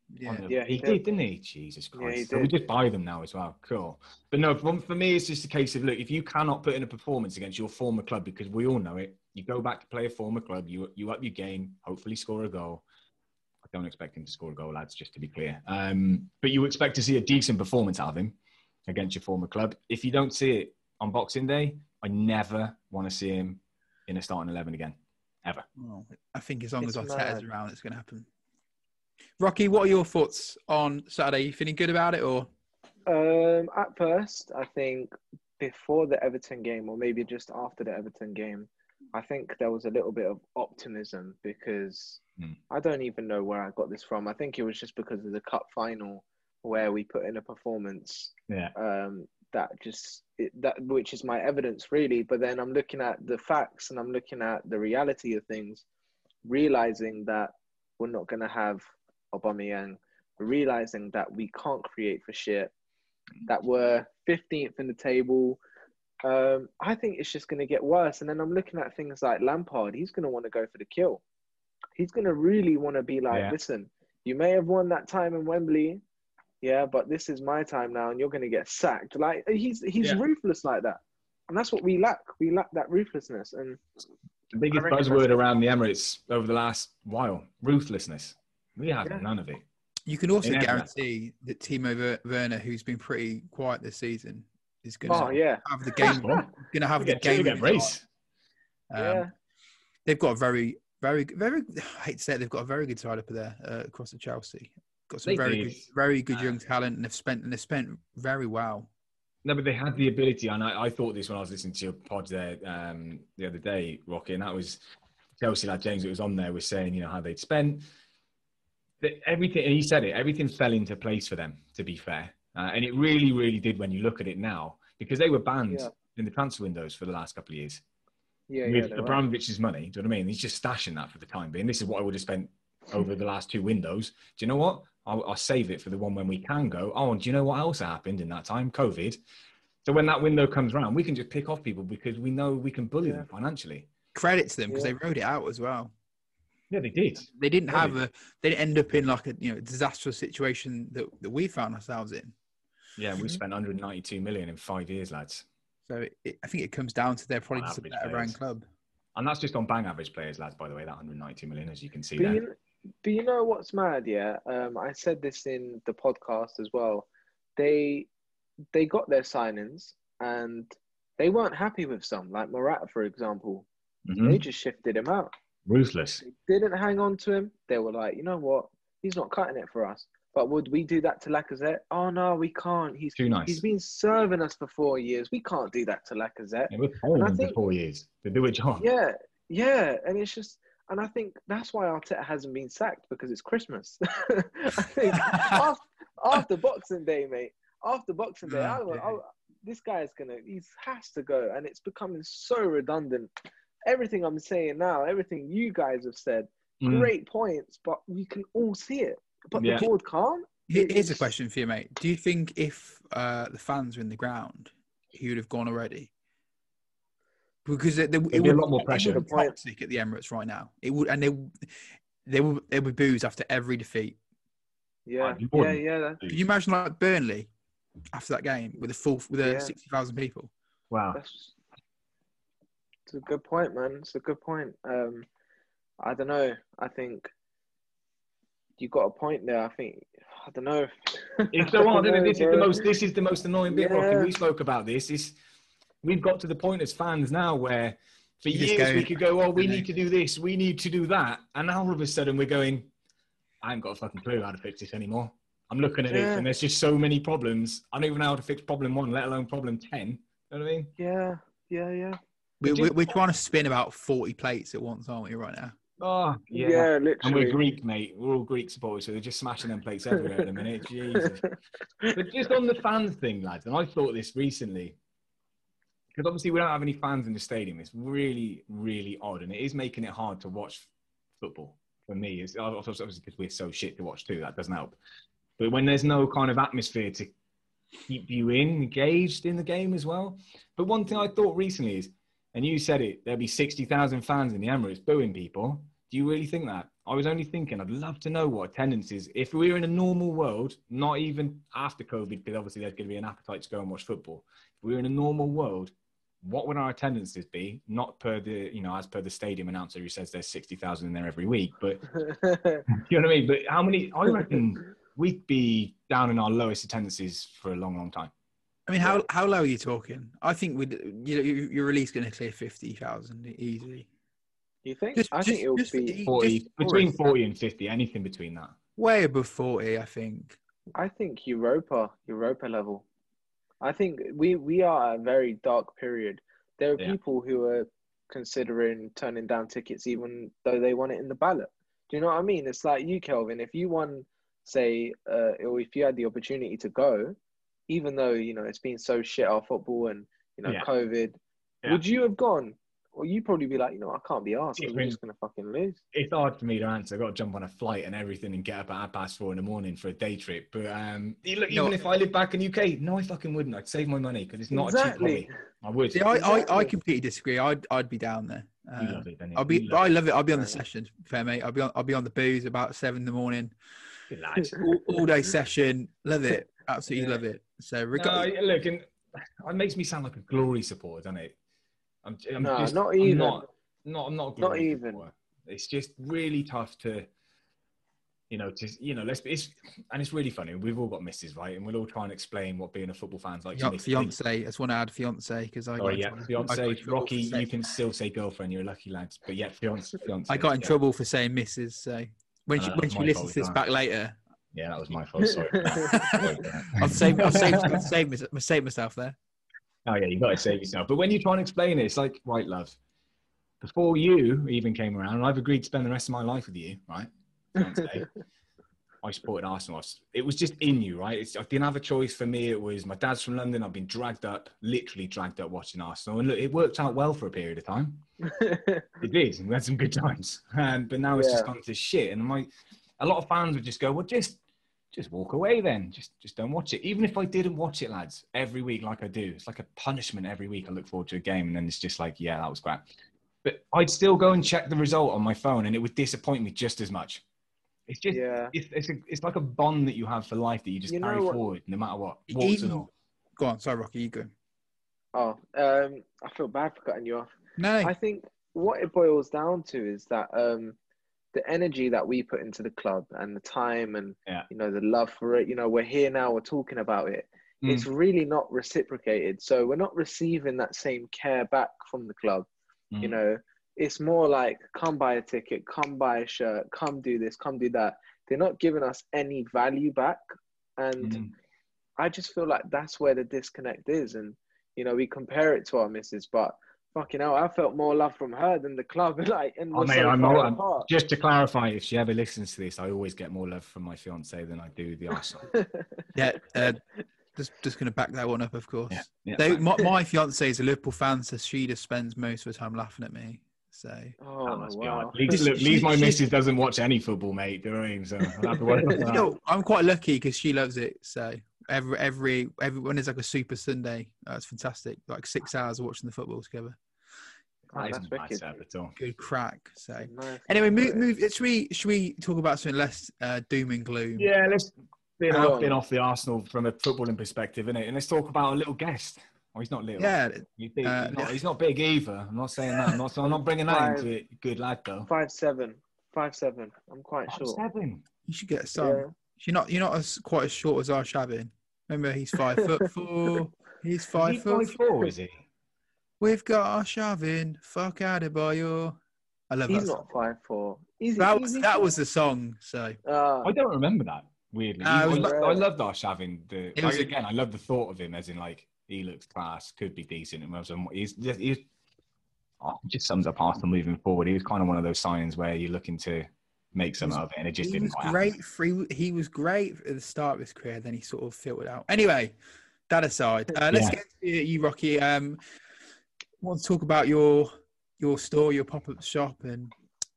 Yeah, the- Yeah, he, he did. did. didn't he? Jesus Yeah, Christ! he So we just buy them now as well. Cool. But no, for, for me, it's just a case of look, if you cannot put in a performance against your former club, because we all know it, you go back to play a former club, you you up your game, hopefully score a goal. I don't expect him to score a goal, lads. Just to be clear, um, but you expect to see a decent performance out of him against your former club. If you don't see it on Boxing Day, I never want to see him in a starting eleven again, ever. Well, I think as long It's as Arteta's mad. around, it's going to happen. Rocky, what are your thoughts on Saturday? You feeling good about it, or Um, at first, I think before the Everton game, or maybe just after the Everton game, I think there was a little bit of optimism because Hmm. I don't even know where I got this from. I think it was just because of the cup final where we put in a performance Yeah. um, that just it, that which is my evidence really. But then I'm looking at the facts and I'm looking at the reality of things, realizing that we're not going to have Aubameyang, realizing that we can't create for shit, that we're 15th in the table. Um, I think it's just going to get worse. And then I'm looking at things like Lampard. He's going to want to go for the kill. He's going to really want to be like, Yeah. listen, you may have won that time in Wembley, yeah, but this is my time now, and you're going to get sacked. Like he's he's Yeah. ruthless like that, and that's what we lack. We lack that ruthlessness. And The biggest buzzword around the Emirates over the last while: ruthlessness. We have Yeah. none of it. you can also guarantee that Timo Werner, who's been pretty quiet this season, is going oh to yeah, have the game. Going to have the game. we get in brace. Um, yeah, They've got a very, very, very. I hate to say it, they've got a very good side up there uh, across at Chelsea. Got some They very did. good, very good Uh, young talent, and they've spent and they've spent very well. No, but they had the ability, and I, I thought this when I was listening to your pod there um, the other day, Rocky, and that was Chelsea lad James. It was on there was saying, you know, how they'd spent that everything. And he said it. Everything fell into place for them. To be fair, uh, and it really, really did when you look at it now, because they were banned Yeah. in the transfer windows for the last couple of years. yeah, yeah. with they were. Abramovich's money. Do you know what I mean? He's just stashing that for the time being. This is what I would have spent over the last two windows. Do you know what? I'll, I'll save it for the one when we can go. Oh, and do you know what else happened in that time? COVID. So when that window comes around, we can just pick off people because we know we can bully Yeah. them financially. Credit to them because Yeah. they rode it out as well. Yeah, they did. They didn't Really? have a. They didn't end up in like a you know disastrous situation that, that we found ourselves in. Yeah, we mm-hmm. spent 192 million in five years, lads, So it, it, I think it comes down to they're probably just a average better players. ranked club. and that's just on bang average players, lads. By the way, that 192 million, as you can see But there. you, but you know what's mad? Yeah, um, I said this in the podcast as well. They they got their signings and they weren't happy with some, like Morata, for example. Mhm. They just shifted him out. Ruthless. They didn't hang on to him. They were like, you know what? He's not cutting it for us. But would we do that to Lacazette? Oh no, we can't. He's Too nice. he's been serving us for four years. We can't do that to Lacazette. Yeah, we're paying I them for four years to do a job. Yeah, yeah, and it's just, and I think that's why Arteta hasn't been sacked because it's Christmas. I think after, after Boxing Day, mate, after Boxing Day, I, Yeah. I, this guy is gonna, he has to go, and it's becoming so redundant. Everything I'm saying now, everything you guys have said, Mm. great points, but we can all see it, but Yeah. the board can't. Here- Here's a question for you, mate. Do you think if uh, the fans were in the ground, he would have gone already? Because it, it, There'd be a lot more pressure. toxic at the Emirates right now. It would, and they they would they would booze after every defeat. Yeah, you yeah, yeah. that- Could you imagine like Burnley after that game with a full with a Yeah. sixty thousand people? Wow. That's it's a good point, man. It's a good point. Um, I don't know. I think you got a point there. I think I don't know. It's so hard. This is the most. This is the most annoying bit, Rocky. We spoke about this. It's, we've got to the point as fans now where, for You just years, go, we could go, "Oh, we need to do this. We need to do that," and now all of a sudden we're going, "I haven't got a fucking clue how to fix this anymore." I'm looking at it, and there's just so many problems. I don't even know how to fix problem one, let alone problem ten. You know what I mean? Yeah, yeah, yeah. We, we, we're trying to spin about forty plates at once, aren't we? Right now. Oh, Yeah, yeah. literally. And we're Greek, mate. We're all Greek supporters, so they're just smashing them plates everywhere at the minute. Jesus. But just on the fans thing, lads, and I thought this recently, because obviously we don't have any fans in the stadium. It's really, really odd, and it is making it hard to watch football for me. It's obviously because we're so shit to watch too. That doesn't help. But when there's no kind of atmosphere to keep you in, engaged in the game as well. But one thing I thought recently is, and you said it, there'll be sixty thousand fans in the Emirates booing people. Do you really think that? I was only thinking, I'd love to know what attendance is. If we were in a normal world, not even after COVID, because obviously there's going to be an appetite to go and watch football. If we were in a normal world, what would our attendances be? Not per the, you know, as per the stadium announcer who says there's 60,000 in there every week, but you know what I mean? But how many, I reckon we'd be down in our lowest attendances for a long, long time. I mean, how how low are you talking? I think we'd, you know you- you're at least going to clear fifty thousand easily. you think? Just- I think it will just be. the- 40, just between 40 and 50, anything between that. Way above forty, I think. I think Europa, Europa level. I think we we are at a very dark period. There are Yeah. people who are considering turning down tickets even though they want it in the ballot. Do you know what I mean? It's like you, Kelvin. If you won, say, uh, or if you had the opportunity to go, even though you know it's been so shit our football and you know Yeah. COVID, Yeah. would you have gone? Or you'd probably be like, you know, I can't be asked because we're just gonna fucking lose. it's hard for me to answer. I've got to jump on a flight and everything and get up at half past four in the morning for a day trip. But um, you look, No. even if I lived back in the UK, no, I fucking wouldn't. I'd save my money because it's not a cheap exactly. hobby. I would. See, I, I, I completely disagree. I'd I'd be down there. You Uh, love it. I'll be. Love I love it. I'll be on the Yeah. session, fair mate. I'll be on. I'll be on the booze about seven in the morning, it, lads. all, all day session. Love it. Absolutely Yeah. love it. So No, regardless, look, and it makes me sound like a glory supporter, doesn't it? I'm, I'm No, just, not I'm even. not, not, I'm not a glory even. supporter. It's just really tough to, you know, to you know, let's. It's and it's really funny. We've all got misses, right? And we'll all try and explain what being a football fan's like. to fiance. I just want to add fiance because I. Oh got in yeah, I fiance, got Rocky. You can still say girlfriend. You're a lucky lad. But yeah, fiance. fiance I got in yeah. trouble for saying Mrs. So when I she know, when that's she my listens fault, to this back later, Yeah, that was my fault. Sorry. I've saved I've saved I've saved, mys- I've saved myself there. Oh yeah, you got to save yourself. But when you try and explain it, it's like right, love. Before you even came around, and I've agreed to spend the rest of my life with you, right? I supported Arsenal. It was just in you, right? It's, I didn't have a choice. For me, it was my dad's from London. I've been dragged up, literally dragged up watching Arsenal, and look, it worked out well for a period of time. It did. and We had some good times, um, but now it's just gone to shit. And my, a lot of fans would just go, "Well, just, just walk away then. Just, just don't watch it." Even if I didn't watch it, lads, every week like I do, it's like a punishment every week. I look forward to a game, and then it's just like, "Yeah, that was crap." But I'd still go and check the result on my phone, and it would disappoint me just as much. It's just, yeah. it's, it's, a, it's like a bond that you have for life that you just You carry forward, no matter what. Warts and Even- all. Go on, sorry, Rocky, you go. Oh, um, I feel bad for cutting you off. No, I think what it boils down to is that um, the energy that we put into the club and the time and Yeah. you know the love for it. You know, we're here now. We're talking about it. Mm. It's really not reciprocated. So we're not receiving that same care back from the club. You Mm. know, it's more like come buy a ticket, come buy a shirt, come do this, come do that. They're not giving us any value back, and Mm. I just feel like that's where the disconnect is. And, you know, we compare it to our misses but fucking hell, I felt more love from her than the club. Like, and Oh, mate, so I'm not- I'm- apart. Just to clarify, if she ever listens to this, I always get more love from my fiance than I do the Arsenal. yeah, uh, just just gonna back that one up, of course. Yeah, yeah. They, my, my fiance is a Liverpool fan, so she just spends most of her time laughing at me. So oh, That must be wow. hard. At least, look, at least my missus doesn't watch any football, mate. Do you know what I mean? So I'll have to work on you that. know, I'm quite lucky because she loves it. So every every every when there's like a Super Sunday, uh, it's fantastic. Like six hours of watching the football together. Oh, That that's isn't bad wicked. setup at all. Good crack. So Nice. anyway, move move. Should we should we talk about something less uh, doom and gloom? Yeah, let's been off, been off the Arsenal from a footballing perspective, innit? And let's talk about a little guest. Oh, he's not little. Yeah, He's, big. uh, he's, not, he's not big either. I'm not saying that. I'm not, I'm not bringing that Five. into it. Good lad, though. Five seven, five seven. I'm quite Five, sure. seven. you should get some. Yeah. You're not you're not as quite as short as Arshavin. Remember, he's five foot four. He's five Is he foot five four, is he? We've got Arshavin. Fuck out of boyo. I love He's that. not Song. five four. Is he? That is was that was the song. So Ah, I don't remember that. Weirdly, Uh, I, it was lo- like- I loved Arshavin. The It was like, again, I love the thought of him as in like he looks class, could be decent, and was- he's just he's. oh, just sums up Arsenal moving forward. He was kind of one of those signs where you're looking to make some of it, and it just he didn't was quite great. happen. Free, he was great at the start of his career. Then he sort of filtered out. Anyway, that aside, uh, let's Yeah. get to you, Rocky. Um, want to talk about your your store, your pop up shop, and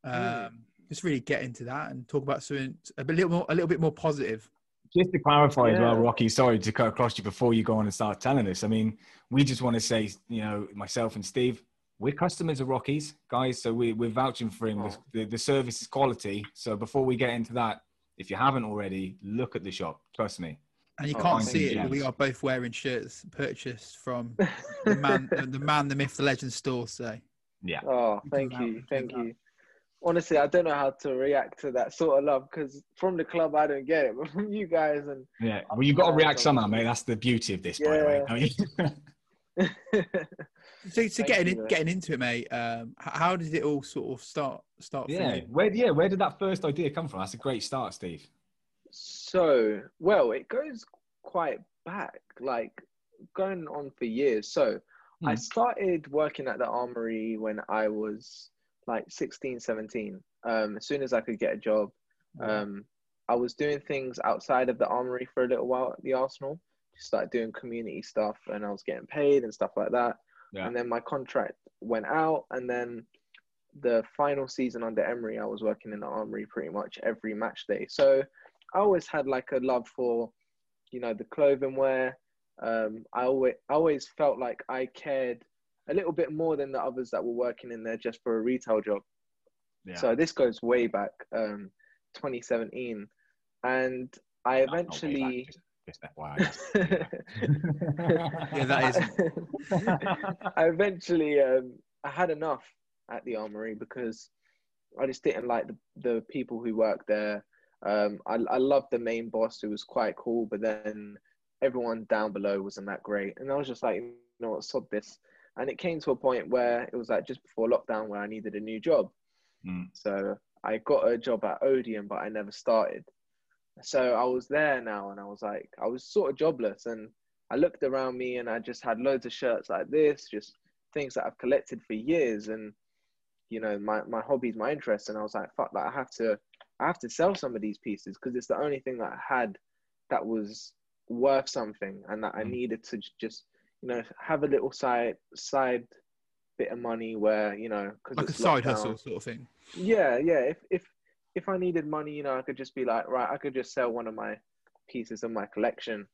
um, Mm. just really get into that and talk about something a bit- little more, a little bit more positive. Just to clarify as well, Rocky, sorry to cut across you before you go on and start telling us. I mean, we just want to say, you know, myself and Steve, we're customers of Rocky's, guys. So we, we're vouching for him. The, the, the service is quality. So before we get into that, if you haven't already, look at the shop. Trust me. And you Oh, can't see it, but we are both wearing shirts purchased from the man, the man, the myth, the legend store. So Yeah. Oh, thank you, thank about you. Honestly, I don't know how to react to that sort of love because from the club I don't get it, but from you guys and Yeah. Well, you've got to react so- somehow, mate. That's the beauty of this, by the way. Yeah. don't? So, so Thank getting you, in, getting into it, mate. Um, how did it all sort of start? Start. yeah. you? Where, yeah. Where did that first idea come from? That's a great start, Steve. So well, it goes quite back, like going on for years. So I Hmm. started working at the armory when I was like 16, 17. Um, as soon as I could get a job, um, I was doing things outside of the armory for a little while at the Arsenal. Just started doing community stuff, and I was getting paid and stuff like that. Yeah. And then my contract went out, and then the final season under Emery, I was working in the armory pretty much every match day. So I always had like a love for, you know, the clothing wear. Um, I always, I always felt like I cared a little bit more than the others that were working in there just for a retail job. Yeah. So this goes way back, um, 2017, and I That's not way back, eventually. just- just FYI. Yeah, that is- I eventually um, I had enough at the armory because I just didn't like the, the people who worked there. Um, I, I loved the main boss who was quite cool, but then everyone down below wasn't that great. And I was just like, you know what, sod this. And it came to a point where it was like just before lockdown where I needed a new job. Mm. So I got a job at Odeon, but I never started. So I was there now and I was like, I was sort of jobless. And I looked around me and I just had loads of shirts like this, just things that I've collected for years. And, you know, my, my hobbies, my interests. And I was like, fuck, like, I have to, I have to sell some of these pieces because it's the only thing that I had that was worth something and that I Mm. needed to just, you know, have a little side, side bit of money where, you know, because like a side hustle sort of thing. yeah, yeah. If if if I needed money, you know, I could just be like, right, I could just sell one of my pieces of my collection,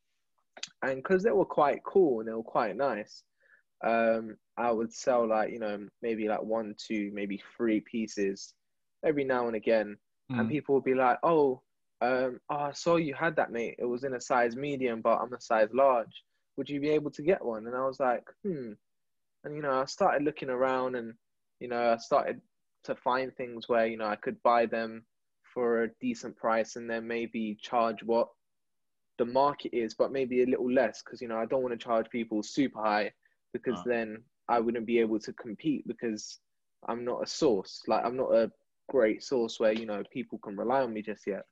and because they were quite cool and they were quite nice, um, I would sell like you know maybe like one, two, maybe three pieces every now and again, and Mm. people would be like, oh, um, oh, I saw you had that, mate. It was in a size medium, but I'm a size large. Would you be able to get one? And I was like, hmm. And you know, I started looking around, and you know, I started to find things where you know I could buy them for a decent price and then maybe charge what the market is, but maybe a little less because you know I don't want to charge people super high because Ah. then I wouldn't be able to compete because I'm not a source. Like I'm not a great source where you know people can rely on me just yet.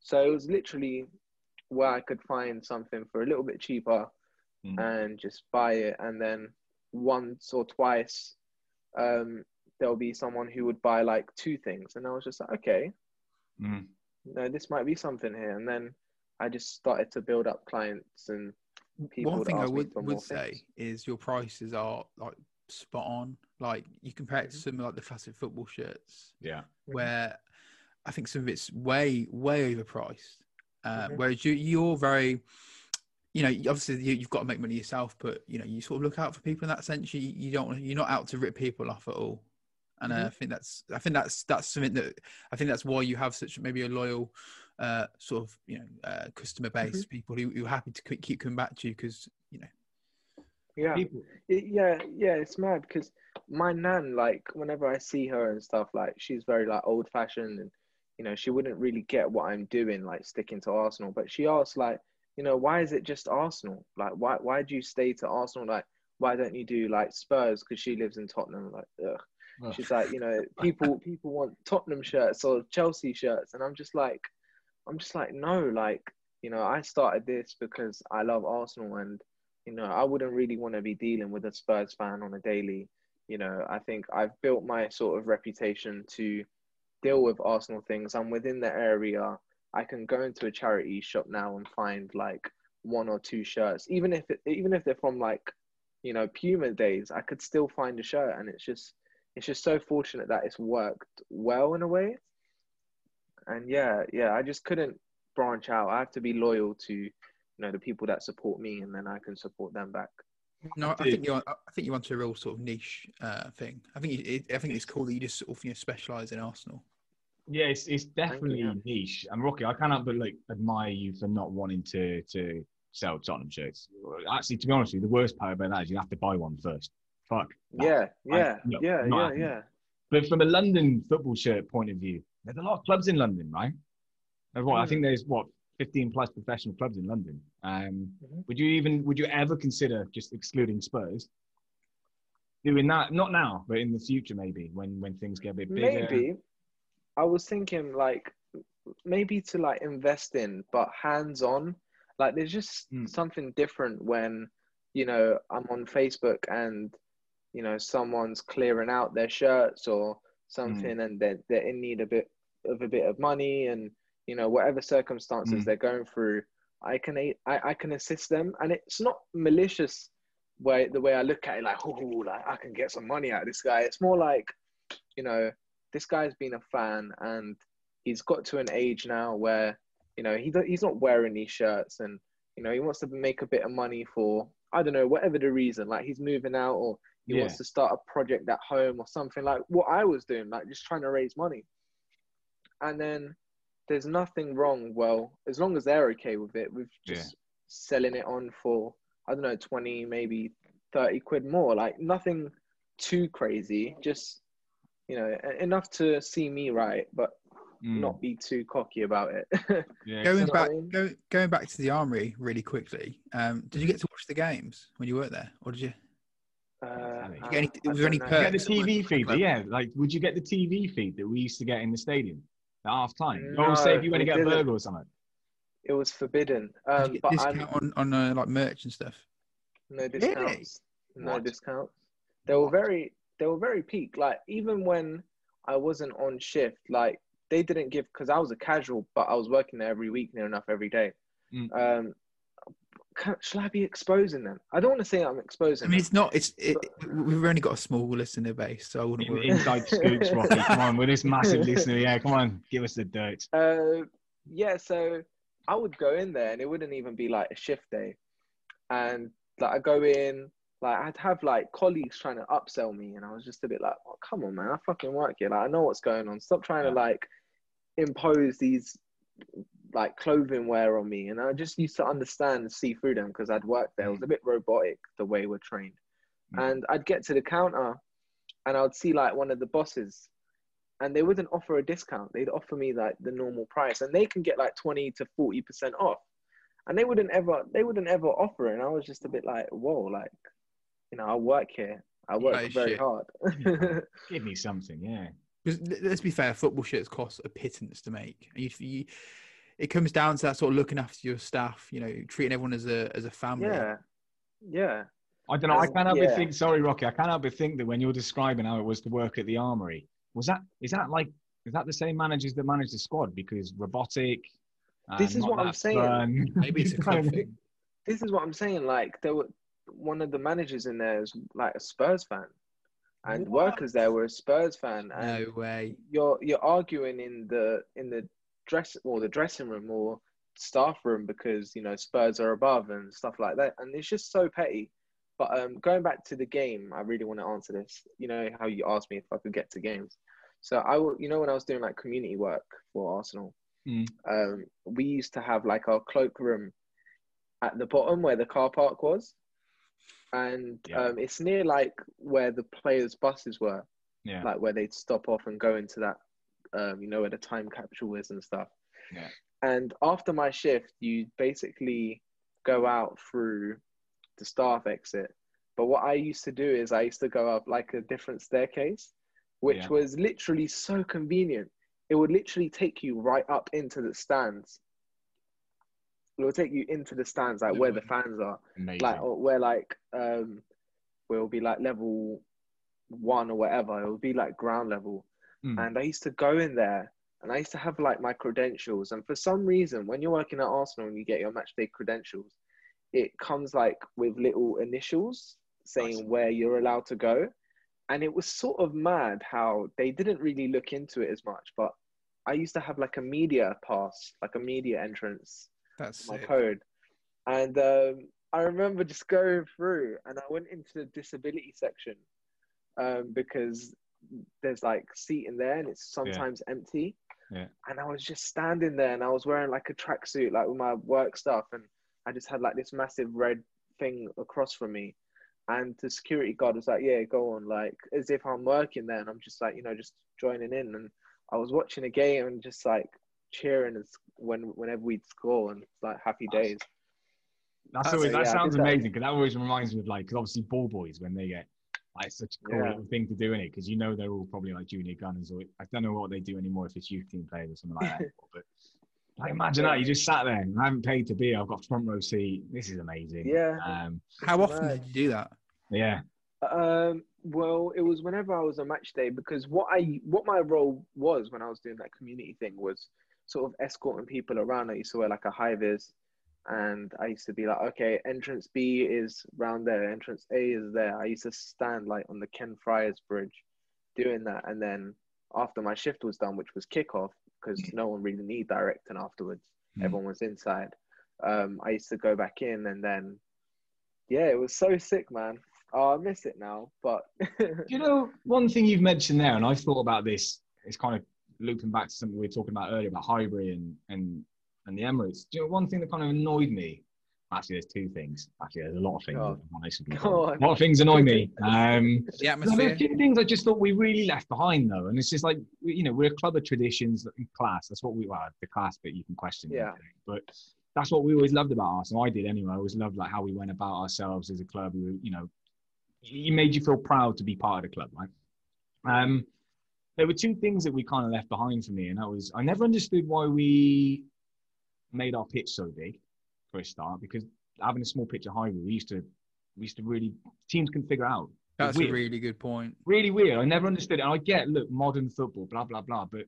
So it was literally where I could find something for a little bit cheaper Mm. and just buy it, and then once or twice um, there'll be someone who would buy like two things, and I was just like, okay, Mm. no, this might be something here. And then I just started to build up clients, and people One would thing I would, would say things. is your prices are like spot on. Like you compare Mm-hmm. it to some like the classic football shirts, Yeah. where I think some of it's way way overpriced. Uh, Mhm. Whereas you you're very, you know, obviously you, you've got to make money yourself, but you know you sort of look out for people in that sense. You you don't you're not out to rip people off at all. And uh, Mhm. I think that's I think that's that's something that I think that's why you have such maybe a loyal uh, sort of you know uh, customer Mm-hmm. base, people who, who are happy to keep- keep coming back to you because you know Yeah, People, yeah, yeah. It's mad because my nan, like, whenever I see her and stuff, like, she's very like old fashioned, and you know, she wouldn't really get what I'm doing, like sticking to Arsenal. But she asks, like, you know, why is it just Arsenal? Like, why why do you stay to Arsenal? Like, why don't you do like Spurs? Because she lives in Tottenham. Like, ugh. Ugh. She's like, you know, people people want Tottenham shirts or Chelsea shirts, and I'm just like, I'm just like, no, like, you know, I started this because I love Arsenal, and you know, I wouldn't really want to be dealing with a Spurs fan on a daily, you know, I think I've built my sort of reputation to deal with Arsenal things. I'm within the area. I can go into a charity shop now and find like one or two shirts, even if it, even if they're from like, you know, Puma days. I could still find a shirt, and it's just it's just so fortunate that it's worked well in a way. And yeah, yeah, I just couldn't branch out. I have to be loyal to, you know, the people that support me, and then I can support them back. No, I think you're. I think you're onto a real sort of niche uh, thing. I think it, I think it's cool that you just sort of you know specialize in Arsenal. Yeah, it's, it's definitely you. niche. And Rocky, I cannot but like admire you for not wanting to to sell Tottenham shirts. Actually, to be honest with you, the worst part about that is you have to buy one first. Fuck. that. Yeah, I- yeah, no, yeah, yeah, happening. yeah. But from a London football shirt point of view, there's a lot of clubs in London, right? There's what I Mm. think there's what 15 plus professional clubs in London. Um, Mhm. Would you even would you ever consider just excluding Spurs? Doing that, not now, but in the future, maybe when when things get a bit bigger. Maybe. I was thinking like maybe to like invest in, but hands on. Like there's just Mm. something different when, you know, I'm on Facebook and, you know, someone's clearing out their shirts or something and they're, they're in need a bit of a bit of money and, you know, whatever circumstances Mm. they're going through, I can I, I can assist them. And it's not malicious way the way I look at it, like, oh, like I can get some money out of this guy. It's more like, you know, this guy's been a fan and he's got to an age now where you know he he's not wearing these shirts and you know he wants to make a bit of money for I don't know whatever the reason like he's moving out or he Yeah. wants to start a project at home or something like what I was doing like just trying to raise money and then there's nothing wrong well as long as they're okay with it with just selling it on for I don't know 20 maybe 30 quid more like nothing too crazy just you know enough to see me right but Mm, not be too cocky about it. yeah, Going back, I mean? go, going back to the armory really quickly. Um, did you get to watch the games when you worked there, or did you? Uh, Did you get any- was there any don't know. You get the? TV feed, yeah. Like, would you get the TV feed that we used to get in the stadium at half time? No, or say if you went to get a didn't. burger or something. It was forbidden. Did Um, you get but discount I'm on on uh, like merch and stuff? no discounts. No What? discounts. They were What? very they were very peak. Like even when I wasn't on shift, like they didn't give because I was a casual, but I was working there every week, near enough every day. Mm. Um, can, shall I be exposing them? I don't want to say I'm exposing. I mean, them. it's not. It's it, we've only got a small listener base, so I wouldn't In- worry. Inside scoops, Rocky. Come on, with this massive listener. Yeah, come on, give us the dirt. Uh, yeah, so I would go in there and it wouldn't even be like a shift day. And like I go in, like I'd have like colleagues trying to upsell me and I was just a bit like, oh, come on, man, I fucking work here. Like I know what's going on. Stop trying to like impose these like clothing wear on me. And I just used to understand and see through them because I'd worked there. It was a bit robotic the way we're trained. Mm. And I'd get to the counter and I would see like one of the bosses and they wouldn't offer a discount. They'd offer me like the normal price, and they can get like twenty to forty percent off, and they wouldn't ever they wouldn't ever offer it. And I was just a bit like, whoa, like, you know, I work here, I work Oh, very shit. hard. Give me something, yeah. Because let's be fair, football shirts cost a pittance to make. You, you, it comes down to that sort of looking after your staff. You know, treating everyone as a as a family. yeah, yeah, I don't know. I can't help yeah. but think. Sorry, Rocky. I can't help but think that when you're describing how it was to work at the armory, was that is that like is that the same managers that manage the squad? Because robotic. This is what I'm saying. fun. Maybe it's a club thing. this is what I'm saying. Like, there were one of the managers in there is like a Spurs fan, and What? workers there were a Spurs fan, and No way. you're you're arguing in the in the dress or the dressing room or staff room because you know Spurs are above and stuff like that, and it's just so petty. But um, going back to the game, I really want to answer this. You know how you asked me if I could get to games. So I, will- you know, when I was doing like community work for Arsenal, Mm. um, we used to have like our cloakroom at the bottom where the car park was, and Yeah. um, it's near like where the players' buses were Yeah. like where they'd stop off and go into that, um, you know, where the time capsule is and stuff. Yeah. And after my shift, you basically go out through the staff exit. But what I used to do is I used to go up like a different staircase, which Yeah. was literally so convenient. It would literally take you right up into the stands. It would take you into the stands, like where the fans are Amazing. like or where like um we'll be like level one or whatever. It would be like ground level, Mm. and I used to go in there. And I used to have like my credentials, and for some reason, when you're working at Arsenal and you get your match day credentials, it comes like with little initials saying Nice. where you're allowed to go. And it was sort of mad how they didn't really look into it as much. But I used to have like a media pass, like a media entrance, That's my sick. code. And um, I remember just going through and I went into the disability section um, because there's like seating there and it's sometimes empty. Yeah. And I was just standing there and I was wearing like a tracksuit, like with my work stuff. And I just had like this massive red thing across from me. And the security guard was like, Yeah, go on, like as if I'm working there. And I'm just like, you know, just joining in. And I was watching a game and just like cheering as when whenever we'd score and it's like happy days. That's So, always, that yeah, sounds amazing because that always reminds me of like, because obviously ball boys when they get like such a cool Yeah. thing to do in it because you know they're all probably like junior gunners or I don't know what they do anymore if it's youth team players or something like that. but like imagine that you just sat there and I haven't paid to be. here, I've got front row seat. This is amazing. Yeah. Um. How often Mad. did you do that? Yeah. Um, well, it was whenever I was on match day because what I what my role was when I was doing that community thing was sort of escorting people around. I used to wear like a high vis, and I used to be like, okay, entrance B is round there, entrance A is there. I used to stand like on the Ken Friars Bridge, doing that, and then after my shift was done, which was kickoff, because no one really need directing afterwards. Mm. Everyone was inside. Um, I used to go back in, and then yeah, it was so sick, man. Oh, I miss it now, but You know, one thing you've mentioned there, and I've thought about this. It's kind of looping back to something we were talking about earlier about Highbury and and and the Emirates. Do you know one thing that kind of annoyed me? Actually, there's two things. Actually, there's a lot of things. Go if I'm honest with you. Go A lot of things annoy me. Um, The there's a few things I just thought we really left behind though, and it's just like you know we're a club of traditions in class. That's what we are. The class bit you can question. Yeah. But that's what we always loved about Arsenal. I did anyway. I always loved like how we went about ourselves as a club. We were, you know, it made you feel proud to be part of the club, right? Um, there were two things that we kind of left behind for me, and that was I never understood why we made our pitch so big for a start because having a small pitch at Highbury, we used to we used to really teams can figure out. That's a really good point. Really weird. I never understood it. And I get, look, modern football, blah blah blah, but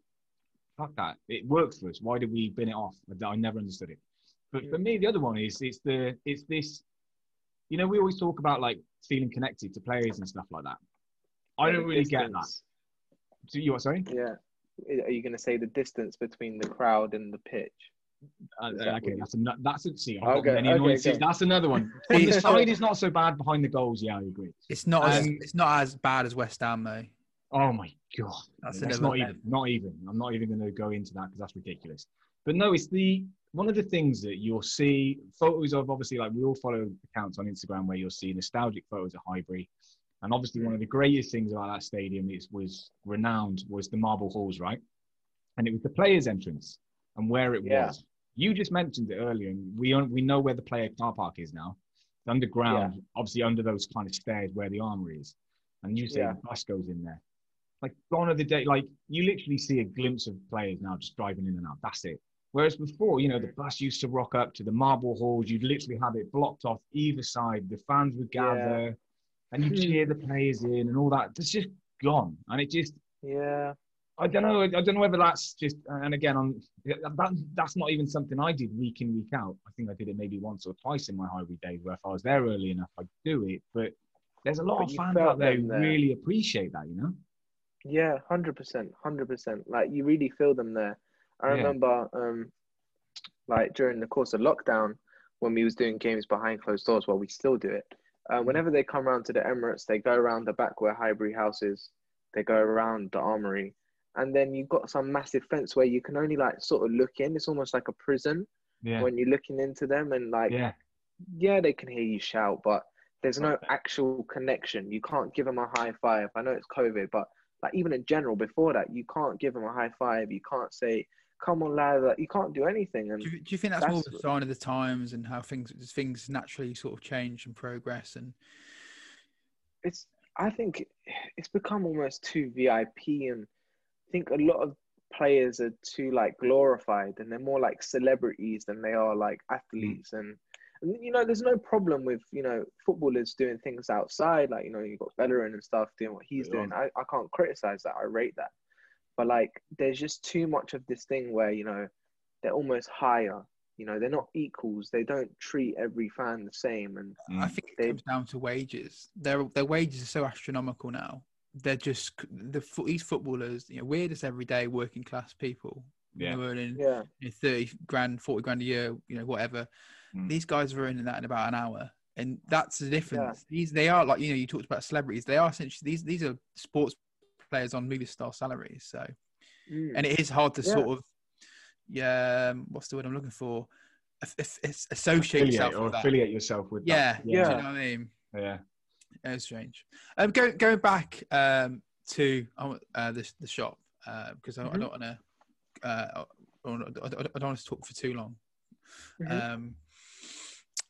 fuck that. It works for us. Why did we bin it off? I, I never understood it. But for me, the other one is it's the it's this. You know, we always talk about like feeling connected to players and stuff like that. I don't the really get that. distance. Do you what? Sorry. Yeah. Are you going to say the distance between the crowd and the pitch? Uh, Is okay, that's a that's a see. Okay, okay, okay. That's another one. The side is not so bad. Behind the goals, yeah, I agree. It's not as Um, it's not as bad as West Ham though. Oh my god, That's that's, another not thing. even. Not even. I'm not even going to go into that because that's ridiculous. But no, it's the one of the things that you'll see photos of. Obviously, like we all follow accounts on Instagram where you'll see nostalgic photos of Highbury, and obviously one of the greatest things about that stadium is was renowned was the marble halls, right? And it was the players' entrance and where it Yeah. was. You just mentioned it earlier, and we we know where the player car park is now. It's underground, obviously under those kind of stairs where the armory is. And you say Yeah. the bus goes in there. Like gone are the day, like you literally see a glimpse of players now just driving in and out. That's it. Whereas before, you know, the bus used to rock up to the marble halls. You'd literally have it blocked off either side. The fans would gather and you'd cheer the players in and all that. It's just gone. And it just, Yeah. I don't know. I don't know whether that's just, and again, on that, that's not even something I did week in week out. I think I did it maybe once or twice in my Highbury days, where if I was there early enough, I'd do it. But there's a lot But of fans out there who really appreciate that, you know. Yeah, hundred percent, hundred percent. Like you really feel them there. I Yeah. remember, um, like during the course of lockdown, when we was doing games behind closed doors. Well, we still do it. Uh, whenever they come around to the Emirates, they go around the back where Highbury House is. They go around the Armory, and then you've got some massive fence where you can only like sort of look in. It's almost like a prison Yeah. when you're looking into them, and like yeah. yeah, they can hear you shout, but there's no actual connection. You can't give them a high five. I know it's COVID, but like even in general, before that, you can't give them a high five. You can't say, "Come on, lad." Like, you can't do anything. And Do you, do you think that's, more of a sign of the times and how things things naturally sort of change and progress and it's, I think, it's become almost too VIP, and think a lot of players are too like glorified, and they're more like celebrities than they are like athletes. And And you know, there's no problem with you know footballers doing things outside. Like you know, you've got Bellerin and stuff doing what he's Yeah. doing. I, I can't criticize that. I rate that. But like, there's just too much of this thing where you know they're almost higher. You know, they're not equals. They don't treat every fan the same. And I Mm. think it They- comes down to wages. Their their wages are so astronomical now. They're just the these footballers. You know, we're just everyday working class people. Yeah. You know, earning yeah, you know, thirty grand, forty grand a year. You know, whatever. Mm. These guys are earning that in about an hour, and that's the difference. These they are like you know you talked about celebrities. They are essentially these these are sports players on movie star salaries. So Mm. and it is hard to Yeah. sort of yeah um, what's the word i'm looking for associate affiliate yourself or with that affiliate yourself with yeah, that. yeah do Yeah. you know what i mean yeah. It's strange um go, going back um to uh, the, the shop because I, I Mhm. don't want to uh, I don't want to talk for too long Mhm. um,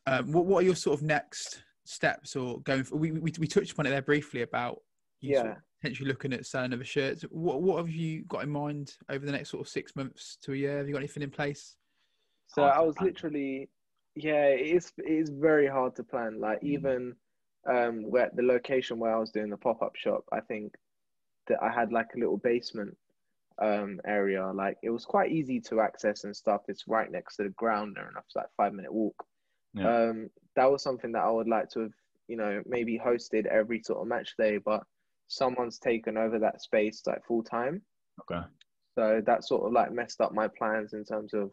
um, what, what are your sort of next steps or going for, we, we, we touched upon it there briefly about you sort yeah. of potentially looking at selling other shirts what, what have you got in mind over the next sort of six months to a year have you got anything in place So I was literally, yeah, it is it is very hard to plan. Like Mm. even um, where the location where I was doing the pop up shop, I think that I had like a little basement um, area. Like it was quite easy to access and stuff. It's right next to the ground there, enough. It's like five minute walk. Yeah. Um, that was something that I would like to have, you know, maybe hosted every sort of match day, but someone's taken over that space like full time. Okay. So that sort of like messed up my plans in terms of,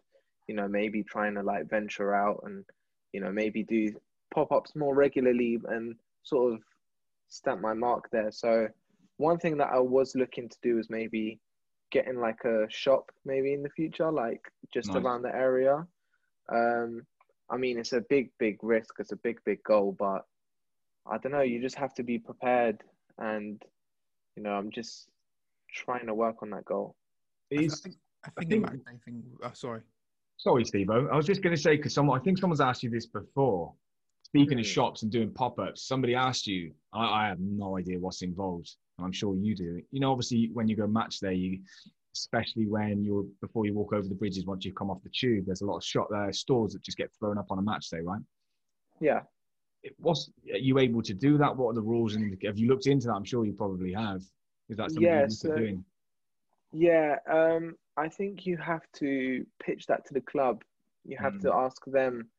you know, maybe trying to like venture out and, you know, maybe do pop ups more regularly and sort of stamp my mark there. So one thing that I was looking to do is maybe getting like a shop maybe in the future, like just Nice. around the area. Um, I mean, it's a big, big risk. It's a big, big goal, but I don't know. You just have to be prepared, and you know, I'm just trying to work on that goal. I, th- I think I I think, think- the Mac Day thing oh, sorry Sorry, Steve. I was just going to say because someone, I think someone's asked you this before. Speaking of Hmm. shops and doing pop-ups, somebody asked you. I, I have no idea what's involved. and I'm sure you do. You know, obviously, when you go match day, you, especially when you're before you walk over the bridges once you've come off the tube, there's a lot of shop there, stores that just get thrown up on a match day, right? Yeah. It- What's are you able to do that? What are the rules? And have you looked into that? I'm sure you probably have. Is that something Yeah, you're so- doing? Yeah, um, I think you have to pitch that to the club. You have to ask them.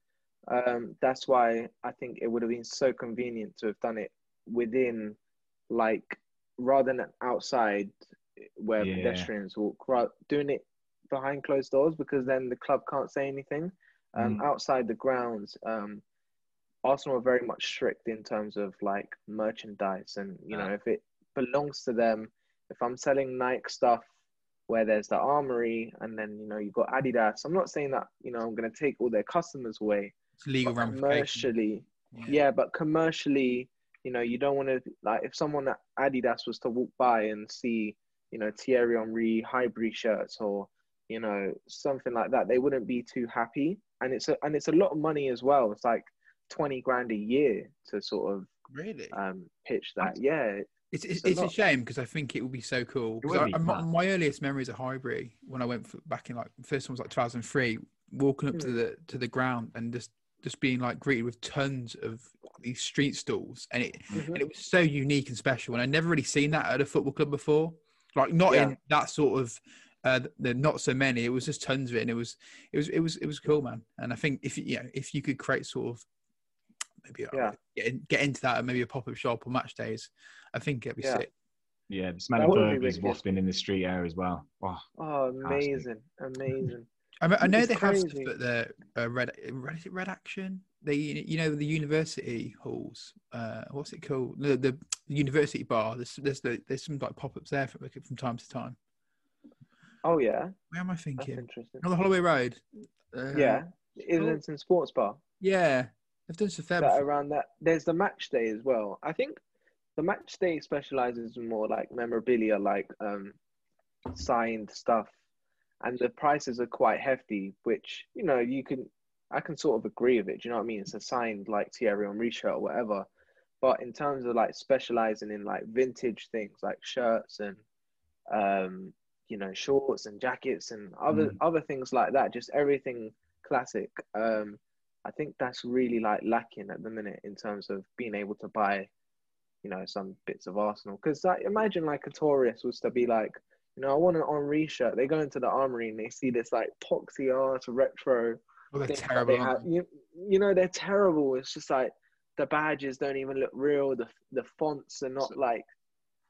Um, that's why I think it would have been so convenient to have done it within, like, rather than outside where Yeah. pedestrians walk, right, doing it behind closed doors because then the club can't say anything. Um, Mm. Outside the grounds, um, Arsenal are very much strict in terms of like merchandise, and you know Ah. if it belongs to them. If I'm selling Nike stuff where there's the armory and then you know you've got Adidas, I'm not saying that you know I'm going to take all their customers away. It's legal But ramifications commercially, yeah, but commercially, you know, you don't want to like if someone at Adidas was to walk by and see, you know, Thierry Henry Highbury shirts or you know something like that, they wouldn't be too happy. And it's a and it's a lot of money as well. It's like twenty grand a year to sort of really um, pitch that. Yeah, It's it's, It's a a shame because I think it would be so cool. It 'Cause would I, be I- my, my earliest memories of Highbury when I went for, back in like first one was like 2003, walking up to Hmm. the to the ground and just just being like greeted with tons of these street stalls, and it Mhm. and it was so unique and special. And I'd never really seen that at a football club before, like not Yeah. in that sort of. Uh, the not so many. It was just tons of it, and it was, it was, it was, it was cool, man. And I think if you, you know, if you could create sort of maybe uh, Yeah. get, in, get into that, and maybe a pop up shop or match days, I think it'd be Yeah. sick. Yeah, the smell That of would be burgers wafting in the street air as well. Oh, Oh, Fantastic. amazing, amazing. I, I know they have stuff crazy. at the uh, red, red, is it red Action. They, you know, the university halls. Uh, what's it called? The, the university bar. There's there's, the, there's some like pop ups there from, from time to time. Oh yeah, Where am I that's thinking? interesting. On the Holloway Road. Uh, yeah, Islington Sports Bar. yeah. They've done some fair. that around that. There's the match day as well. I think the match day specializes in more like memorabilia, like um, signed stuff, and the prices are quite hefty. Which you know you can, I can sort of agree with it. Do you know what I mean? It's a signed like Thierry Henry shirt or whatever. But in terms of like specializing in like vintage things like shirts and um, you know shorts and jackets and other Mm. other things like that, just everything classic. Um, I think that's really like lacking at the minute in terms of being able to buy, you know, some bits of Arsenal. Because like, imagine like a tourist was to be like, you know, I want an Henry shirt. They go into the armory and they see this like poxy ass retro. Well, they're thing terrible. they have. You, you know, they're terrible. It's just like the badges don't even look real. The the fonts are not like.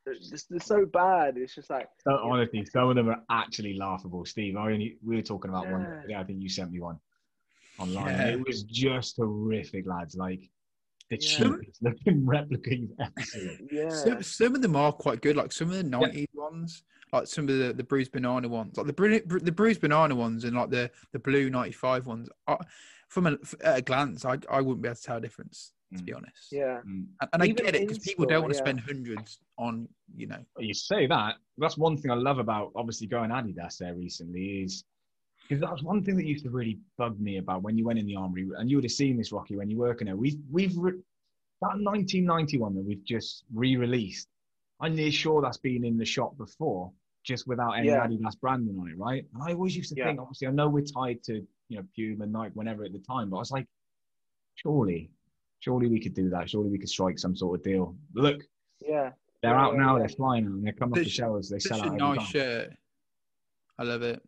They're, they're so bad. It's just like So, honestly, some of them are actually laughable. Steve, I only, we were talking about one Yeah. today. I think you sent me one online. Yeah. It was just horrific, lads. Like the Yeah. cheapest looking replica you've ever seen. yeah. Some, some of them are quite good, like some of the '90s ones, like some of the, the bruised banana ones, like the bru- bru- the bruised banana ones, and like the the blue '95 ones. I, from a, at a glance, I I wouldn't be able to tell a difference, to be honest. yeah. Mm. And, and I get it because people don't want to yeah. spend hundreds on, you know. You say that. That's one thing I love about obviously going Adidas there recently is because that was one thing that used to really bug me about when you went in the armory, and you would have seen this, Rocky, when you were working there. We've we've re- that 1991 that we've just re-released. I'm near sure that's been in the shop before, just without any Yeah. Adidas branding on it, right? And I always used to Yeah. think, obviously, I know we're tied to you know Puma, Nike, whenever at the time, but I was like, surely, surely we could do that. Surely we could strike some sort of deal. Look, Yeah. they're Yeah, out yeah, now. yeah. They're flying and they're coming off the shelves. They sell out. a nice time. shirt. I love it.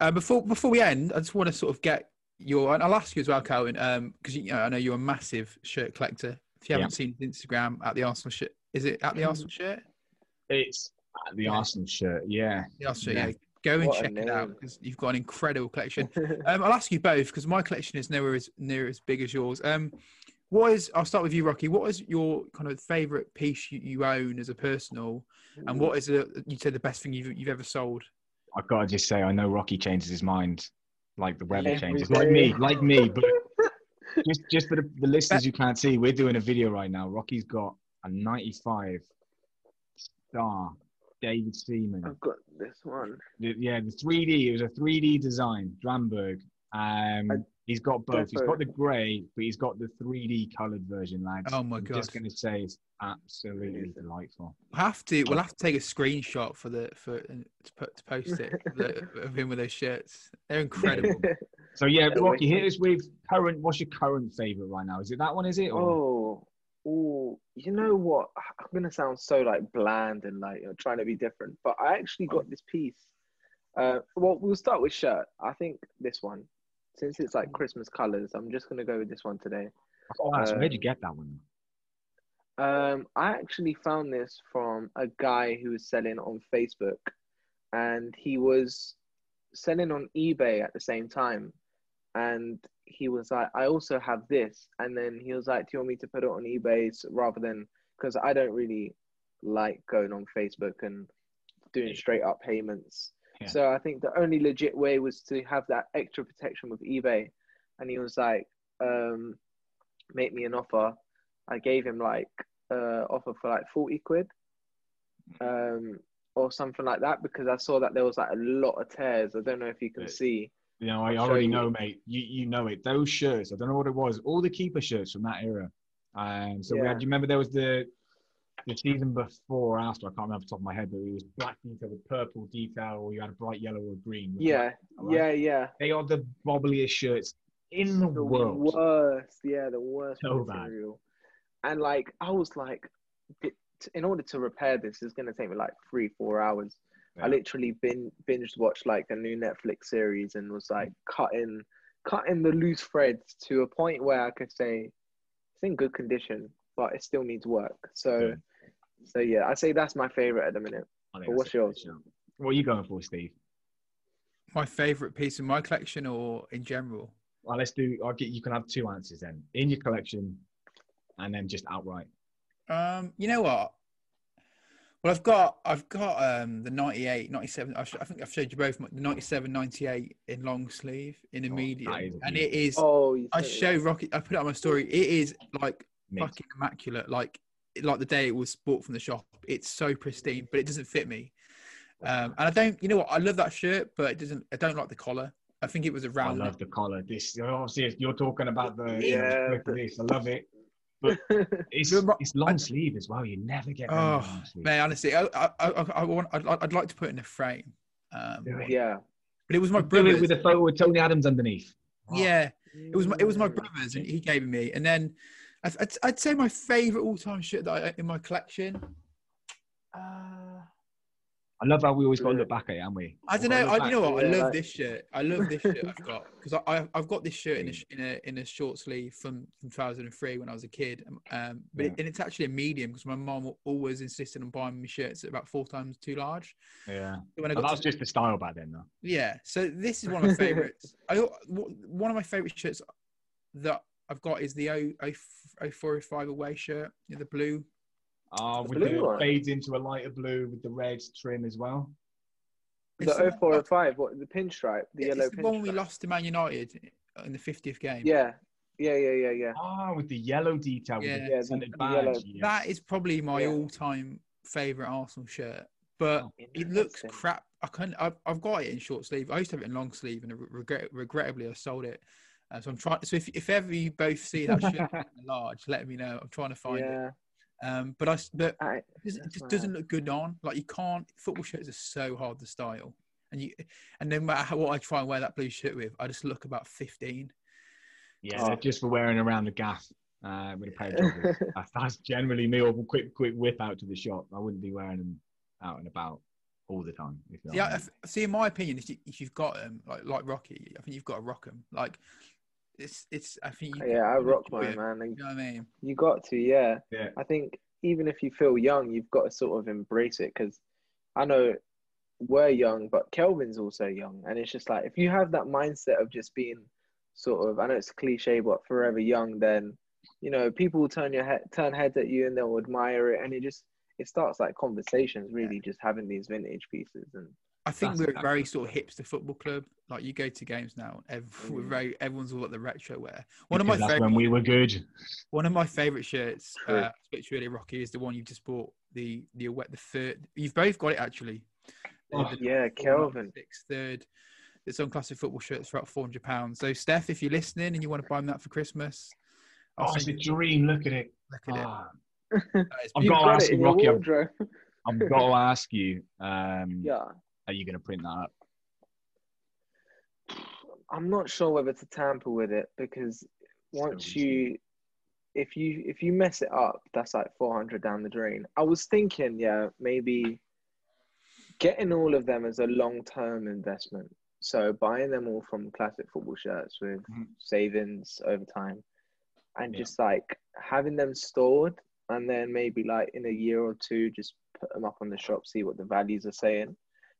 Uh, before before we end, I just want to sort of get your. And I'll ask you as well, Calvin, because you know, I know you're a massive shirt collector. If you haven't seen Instagram at the Arsenal shirt, is it at the Arsenal shirt? It's uh, the Yeah. Arsenal shirt. Yeah. The Arsenal, Yeah. yeah. Go and What check it out because you've got an incredible collection. Um, I'll ask you both because my collection is nowhere as near as big as yours. Um, what is? I'll start with you, Rocky. What is your kind of favorite piece you, you own as a personal, and what is the you said the best thing you've you've ever sold? I've got to just say, I know Rocky changes his mind like the weather Every changes. day. Like me, like me. But just, just for the, the listeners who can't see, we're doing a video right now. Rocky's got a 95 star David Seaman. I've got this one. The- yeah, the 3D. It was a 3D design, Dramberg. Um, I- he's got both. He's got the grey, but he's got the 3D coloured version, lads. Oh my I'm god! just going to say it's absolutely Amazing. delightful. We'll have to. We'll have to take a screenshot for the for uh, to put to post it the, of him with those shirts. They're incredible. So yeah, Yeah, Rocky, wicked. hit us with current. What's your current favourite right now? Is it that one? Is it? Or? Oh, oh, you know what? I'm gonna sound so like bland and like you know, trying to be different, but I actually got this piece. Uh, well, we'll start with shirt. I think this one, since it's like Christmas colors, I'm just gonna go with this one today. Oh, that's, where'd you Um, get that one? Um, I actually found this from a guy who was selling on Facebook, and he was selling on eBay at the same time. And he was like, "I also have this," and then he was like, "Do you want me to put it on eBay rather than because I don't really like going on Facebook and doing straight up payments." Yeah. So I think the only legit way was to have that extra protection with eBay. And he was like, um, "Make me an offer." I gave him like uh offer for like 40 quid um or something like that because I saw that there was like a lot of tears. I don't know if you can Yeah. see. You know, I I'll already you. know, mate. You you know it. Those shirts. I don't know what it was. All the keeper shirts from that era. Um, so we had. Do you remember there was the the season before or after? I can't remember off the top of my head, but it was black detail with purple detail, or you had a bright yellow or green. Yeah, right? yeah, yeah. They are the bobbliest shirts in the, The world. worst, yeah, the worst So bad. material. And like I was like, in order to repair this, it's gonna take me like three, four hours. I Yeah. literally bin binged watched like a new Netflix series and was like mm. cutting cutting the loose threads to a point where I could say it's in good condition, but it still needs work. So Yeah. So yeah, I'd say that's my favorite at the minute. But what's yours? What are you going for, Steve? My favorite piece in my collection, or in general. Well, let's do. I'll get. You can have two answers then. In your collection, and then just outright. Um, you know what? Well, I've got I've got um the 98, 97. I, sh- I think I've showed you both the 97, 98 in long sleeve in a Oh, medium, a and it is. Oh, you I show Rocky. I put it on my story. It is like Mint. fucking immaculate. Like like the day it was bought from the shop. It's so pristine, but it doesn't fit me. Um, and I don't. You know what? I love that shirt, but it doesn't. I don't like the collar. I think it was a I round. love the collar. This obviously you're talking about the you know, Yeah, look at but- this. I love it. It's it's long sleeve as well. You never get Oh. Man, honestly, I, I, I, I want. I'd, I'd like to put it in a frame. Um, yeah, but it was my Do it brother's. with a photo with Tony Adams underneath. Oh, Yeah, It was my, it was my brother's, and he gave me. And then I'd, I'd, I'd say my favorite all time shirt that I in my collection. Uh, I love how we always got to look back at it, haven't we? I don't know. I, you know what? I love like- this shirt. I love this shirt I've got because I, I I've got this shirt in a in a in a short sleeve from from 2003 when I was a kid. Um, Um, but it, and it's actually a medium because my mom always insisted on buying me shirts about four times too large. Yeah, So when I got that was to- just the style back then, though. yeah. So this is one of my favorites. I one of my favorite shirts that I've got is the O O four O five away shirt, you know, the blue. Oh, The with blue the one? fades into a lighter blue with the red trim as well. It's The the one- 0405, what the pinstripe, the it's yellow the one we lost to Man United in the 50th game. Yeah, yeah, yeah, yeah, yeah. Ah, with the yellow detail, Yeah. with Yeah, the the- the yellow- yeah. That is probably my Yeah. all-time favorite Arsenal shirt, but Oh, it looks crap. I can't. I've, I've got it in short sleeve. I used to have it in long sleeve, and regret, regrettably, I sold it. Uh, so I'm trying. So if, if ever you both see that shirt in large, let me know. I'm trying to find it. Um, but I s- but I, it just, it doesn't look good on. Like you can't. Football shirts are so hard to style, and you and no matter how, what I try and wear that blue shirt with, I just look about 15. Yeah, Oh. just for wearing around the gaff uh, with a pair of joggers. that's, that's generally me. Or quick, quick whip out to the shop. I wouldn't be wearing them out and about all the time. If Yeah, I I mean. f- see. In my opinion, if, you, if you've got them, like like Rocky, I think you've got to rock them. Like it's it's. I think. You, yeah, I rock enjoy mine, 'em, man. And You know what I mean? You got to, yeah. Yeah. I think even if you feel young, you've got to sort of embrace it because I know we're young, but Kelvin's also young, and it's just like if you have that mindset of just being sort of, I know it's cliche, but forever young, then you know people will turn your head, turn heads at you, and they'll admire it, and it just it starts like conversations, really, just having these vintage pieces, and I think That's we're a exactly very sort of hipster football club. Like you go to games now, ev- we're Mm. very everyone's all at the retro wear. One of my favorite, when we were good. one of my favorite shirts, True. uh, which really rocky, is the one you just bought. The the wet the third. You've both got it actually. Oh, the yeah, Kelvin. Six third. It's on classic football shirts for about four hundred pounds. So Steph, if you're listening and you want to buy me that for Christmas, I'll Oh, it's a dream. Look at it. look at it. Ah, Uh, I've you've got to ask you, Rocky. I've. I've got to ask you. Um, yeah. Are you going to print that up? I'm not sure whether to tamper with it because once you if you if you mess it up, that's like 400 down the drain. I was thinking, yeah, maybe getting all of them as a long-term investment. So buying them all from classic football shirts with Mhm. savings over time and Yeah. just like having them stored and then maybe like in a year or two just put them up on the shop see what the values are saying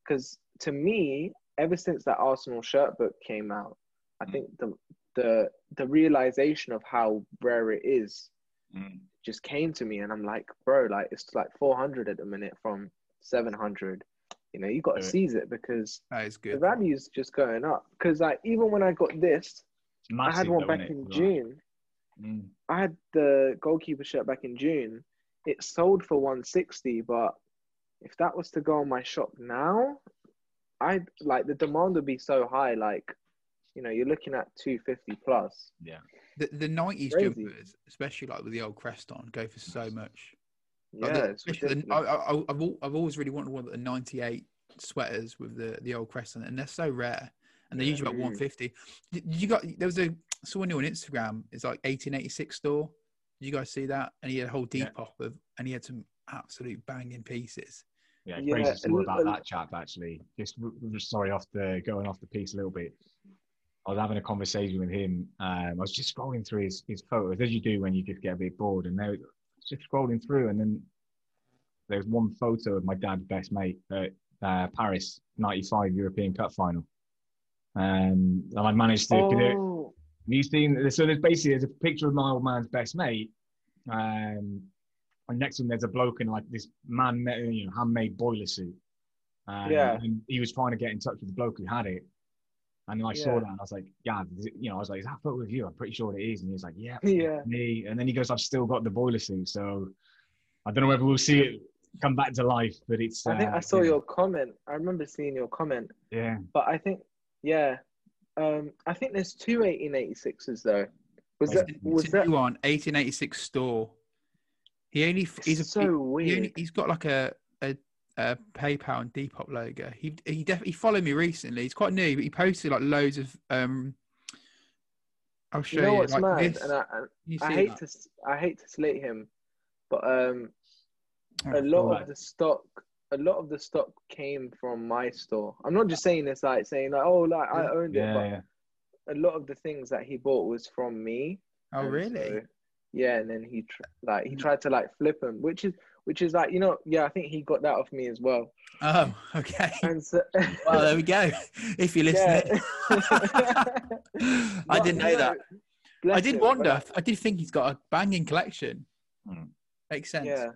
because to me ever since that arsenal shirt book came out i Mm. think the the the realization of how rare it is Mm. just came to me and i'm like bro like it's like 400 at the minute from 700 you know you got to seize it because the value's just going up because like even when i got this massive, i had one though, back in june Mm. I had the goalkeeper shirt back in June. It sold for 160, but if that was to go on my shop now, I like the demand would be so high. Like, you know, you're looking at 250 plus. Yeah. The the nineties Crazy. jumpers, especially like with the old crest on, go for so much. Yeah, the- especially the. I, I, I've I've always really wanted one of the '98 sweaters with the the old crest on it, and they're so rare, and they're Yeah. usually about Mm. 150. Did did you got there was a someone new on Instagram. It's like 1886 store. Did you guys see that? And he had a whole Yeah. Depop of, and he had some absolute banging pieces. Yeah, Yeah, crazy story about that chap actually. Just, just sorry, off the going off the piece a little bit. I was having a conversation with him. Um, I was just scrolling through his, his photos, as you do when you just get a bit bored. And there, just scrolling through, and then there's one photo of my dad's best mate at uh, Paris '95 European Cup final. Um, and I managed to. oh, Have you seen? So there's basically there's a picture of my old man's best mate, um, and next to him there's a bloke in like this man, you know, handmade boiler suit. Um, Yeah. And he was trying to get in touch with the bloke who had it, and then I saw that and I was like, yeah, is it- you know, I was like, is that photo of you? I'm pretty sure it is. And he was like, yeah, Yeah. me. And then he goes, I've still got the boiler suit, so I don't know whether we'll see it come back to life, but it's. I think uh, I saw yeah. your comment. I remember seeing your comment, Yeah. but I think, yeah, um, I think there's two 1886s though. Was It's- that was a that new one, 1886 store. He only he's a, so he, weird? he only, he's got like a a, a PayPal and Depop logo. He he definitely followed me recently. He's quite new, but he posted like loads of um I'll show You you. know what's like mad? this. And I, and you I hate that? to s- I hate to slate him, but um, Oh, a lot right. of the stock a lot of the stock came from my store. I'm not just saying this like saying like oh like I owned it, but yeah. a lot of the things that he bought was from me. Oh, really? so- yeah, and then he tr- like he tried to like flip him, which is which is like you know yeah I think he got that off me as well. Oh, okay. And so Well, there we go. If you're Yeah. listening, I didn't know that. bless I did him, wonder. but- I did think he's got a banging collection. Hmm. Makes sense. yeah,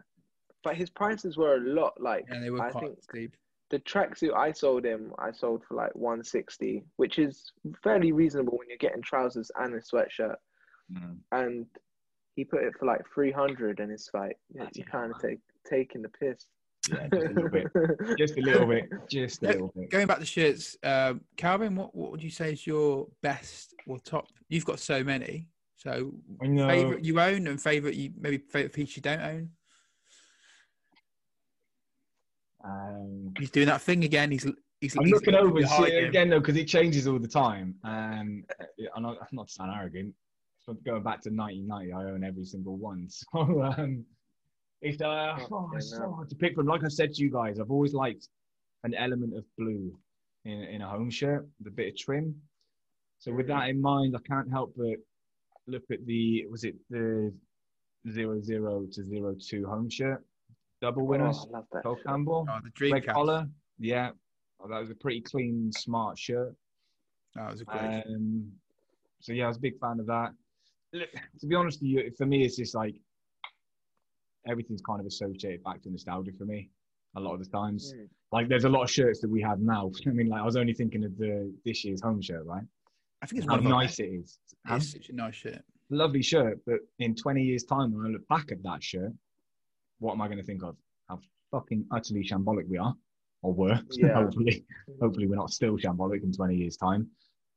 but his prices were a lot. Like Yeah, they were I quite think steep. the tracksuit I sold him, I sold for like 160, which is fairly reasonable when you're getting trousers and a sweatshirt. Mm. And he put it for like 300, and it's like yeah, you're hell, kind of take, taking the piss. Yeah, just a little bit. Just a little bit. Just a little bit. Going back to shirts, um, Calvin, what, what would you say is your best or top? You've got so many. So I know. favorite you own and favorite you maybe favorite piece you don't own. Um, He's doing that thing again. He's he's. I'm he's looking over and see it again though, because it changes all the time. Um, I'm not, I'm not to sound arrogant. So going back to 1990, I own every single one. So um, it's uh, Oh, oh, it's so hard to pick from. Like I said to you guys, I've always liked an element of blue in in a home shirt, the bit of trim. So with that in mind, I can't help but look at the was it the zero zero to zero two home shirt double winners. Oh, I love that. Cole shirt. Campbell. Oh, the Red collar, yeah. Oh, that was a pretty clean, smart shirt. That was a great. Um, so yeah, I was a big fan of that. To be honest with you, for me, it's just like everything's kind of associated back to nostalgia for me. A lot of the times, Mm. like there's a lot of shirts that we have now. I mean, like I was only thinking of the this year's home shirt, right? I think it's How one of our nice it is. It's such a nice shirt. Lovely shirt, but in 20 years' time, when I look back at that shirt, what am I going to think of? How fucking utterly shambolic we are, or were. Yeah. hopefully, hopefully we're not still shambolic in 20 years' time.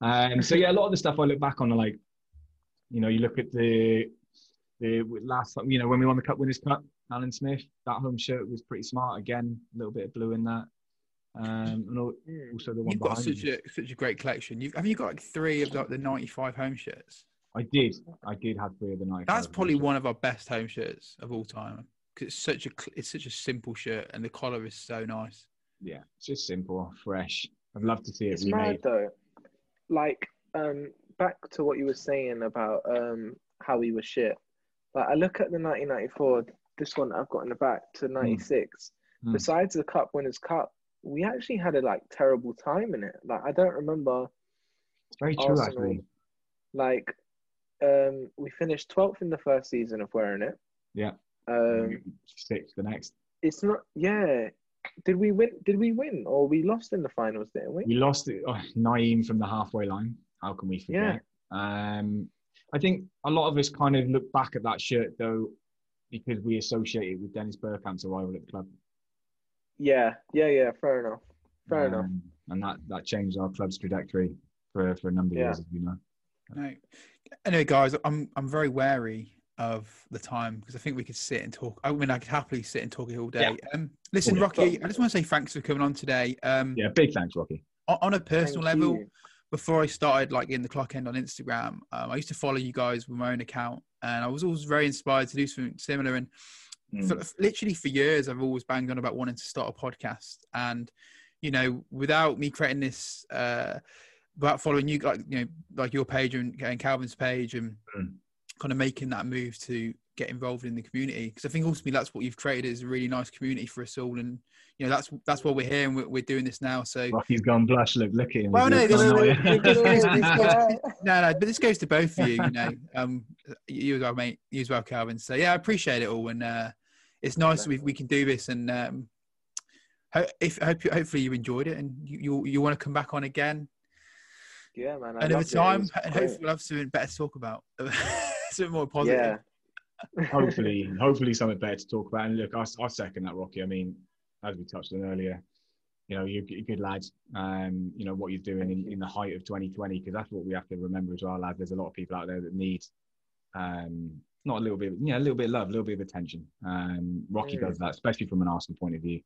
Um, so yeah, a lot of the stuff I look back on are like, you know, you look at the the last, you know, when we won the Cup Winners' Cup, Alan Smith, that home shirt was pretty smart. Again, a little bit of blue in that. Um, and Mm. also the one You've got such me. a such a great collection. You've, have you got like three of like the '95 home shirts? I did, I did have three of the night. That's probably one of our best home shirts of all time because it's such a it's such a simple shirt and the collar is so nice. Yeah, it's just simple, fresh. I'd love to see it It's remade. mad though. Like, um, back to what you were saying about um how he was shit. Like, I look at the 1994, this one I've got in the back to 96. Mm. Besides the Cup Winners' Cup, we actually had a like terrible time in it. Like, I don't remember. It's very true, Arsenal. actually. Like, um, we finished 12th in the first season of wearing it. Yeah. Um, Six the next. it's not. Yeah. Did we win? Did we win or we lost in the finals? Didn't we? We lost it, oh, Nayim from the halfway line. How can we forget? Um, I think a lot of us kind of look back at that shirt though, because we associate it with Dennis Bergkamp's arrival at the club. Yeah. Yeah. Yeah. Fair enough. Fair enough. Um, And that, that changed our club's trajectory for, for a number of Yeah. years, as you know. No. Anyway, guys, I'm I'm very wary of the time because I think we could sit and talk. I mean, I could happily sit and talk it all day. Um, listen, Yeah. Rocky, I just want to say thanks for coming on today. Um, Yeah, big thanks, Rocky. on, on a personal Thank level, you. Before I started like in the clock end on Instagram, um, I used to follow you guys with my own account, and I was always very inspired to do something similar. And Mm. for, literally for years, I've always banged on about wanting to start a podcast, and you know, without me creating this, uh, about following you, like you know, like your page and, and Calvin's page, and Mm. kind of making that move to get involved in the community, because I think ultimately that's what you've created is a really nice community for us all, and you know, that's that's why we're here and we're, we're doing this now. So. Rocky's gone blush. Look, look at him. Well, no, this- gone, this- this- yeah. this- this- no, no, but this goes to both of you. You know, um, you as well, mate. You as well, Calvin. So yeah, I appreciate it all, and uh, it's nice we we can do this. And um, ho- if hope you, hopefully you enjoyed it, and you you, you want to come back on again Yeah, man. I another loved it. It time, and hopefully we'll have something better to talk about, something more positive. Yeah. Hopefully, hopefully something better to talk about. And look, I, I second that, Rocky. I mean, as we touched on earlier, you know, you're, you're good lads. Um, you know what you're doing in, in the height of 2020, because that's what we have to remember as well, lads. There's a lot of people out there that need, um, not a little bit, yeah, a little bit of love, a little bit of attention. Um, Rocky Mm. does that, especially from an Arsenal point of view.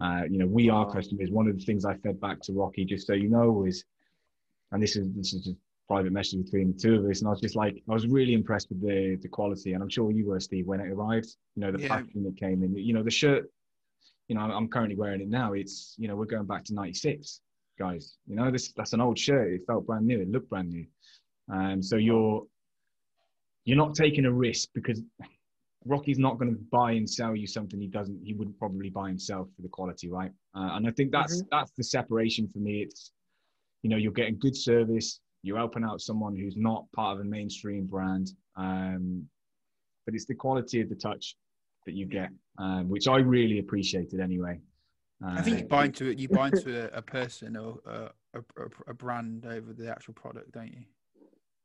Uh, you know, we are customers. One of the things I fed back to Rocky, just so you know, is, and this is this is just private message between the two of us, and I was just like, I was really impressed with the the quality, and I'm sure you were, Steve, when it arrived. You know, the Yeah. packaging that came in. You know, the shirt. You know, I'm currently wearing it now. It's you know, we're going back to '96, guys. You know, this that's an old shirt. It felt brand new. It looked brand new. Um, so you're you're not taking a risk because Rocky's not going to buy and sell you something he doesn't. He wouldn't probably buy himself for the quality, right? Uh, and I think that's that's the separation for me. It's you know you're getting good service. You're helping out someone who's not part of a mainstream brand, um, but it's the quality of the touch that you get, um, which I really appreciated anyway. I think you Uh, buy into it. You buy into a, a person or a, a, a, a brand over the actual product, don't you?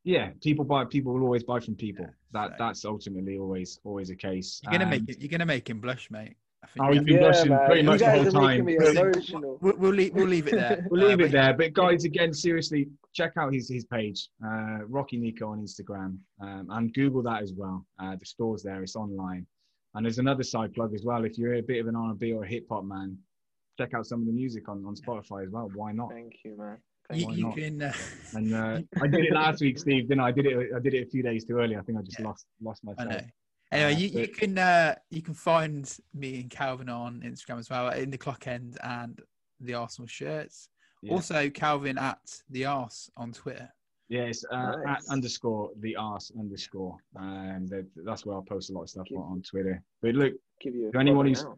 yeah, people buy. People will always buy from people. Yeah, that so- that's ultimately always always a case. You're gonna make it. You're gonna make him blush, mate. I think Oh, he's been blushing pretty much the whole time. We'll- We'll, we'll leave. We'll leave it there. We'll leave Uh, it there. But guys, again, seriously, check out his his page, uh, Rocky Nico on Instagram, um, and Google that as well. Uh, the store's there; it's online. And there's another side plug as well. If you're a bit of an R&B or a hip hop man, check out some of the music on, on Spotify as well. Why not? Thank you, man. You, why you not? can. Uh, And uh, I did it last week, Steve. Didn't I? I did it. I did it a few days too early. I think I just Yeah. lost lost I myself. know. Anyway, Uh, you, you can uh, you can find me and Calvin on Instagram as well in the clock end and the Arsenal shirts. Yeah. Also, Calvin at the Arse on Twitter. Yes, uh, Nice. at underscore the arse underscore. Um, that, that's where I'll post a lot of stuff Give- on, on Twitter. But look, Give you To anyone who's- now.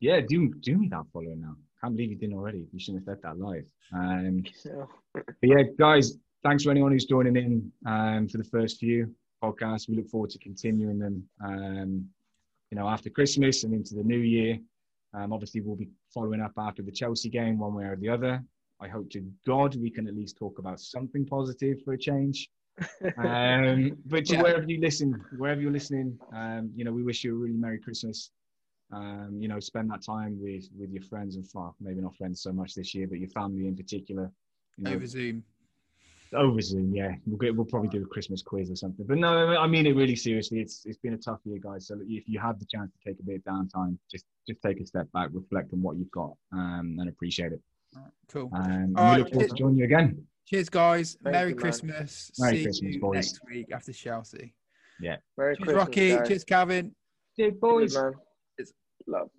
yeah, do do me that follow now. Can't believe you didn't already. You shouldn't have said that live. Um, So, but yeah, guys, thanks for anyone who's joining in um, for the first few podcasts. We look forward to continuing them. Um, you know, after Christmas and into the new year. Um, obviously, we'll be following up after the Chelsea game, one way or the other. I hope to God we can at least talk about something positive for a change. Um, but Yeah. wherever you listen, wherever you're listening, um, you know, we wish you a really Merry Christmas. Um, you know, spend that time with with your friends and far, maybe not friends so much this year, but your family in particular. You know, over Zoom. Over Zoom, yeah. We'll get, we'll probably do a Christmas quiz or something. But no, I mean it really seriously. It's it's been a tough year, guys. So if you have the chance to take a bit of downtime, just just take a step back, reflect on what you've got, um, and appreciate it. All right, cool. Um, and All we right, look forward to joining you again. Cheers, guys. Thank Merry you. Christmas. Merry See Christmas, you boys. next week after Chelsea. Yeah. Merry Cheers, Christmas, Rocky. guys. Cheers, Calvin. Cheers, Good, boys. man. Cheers. Love.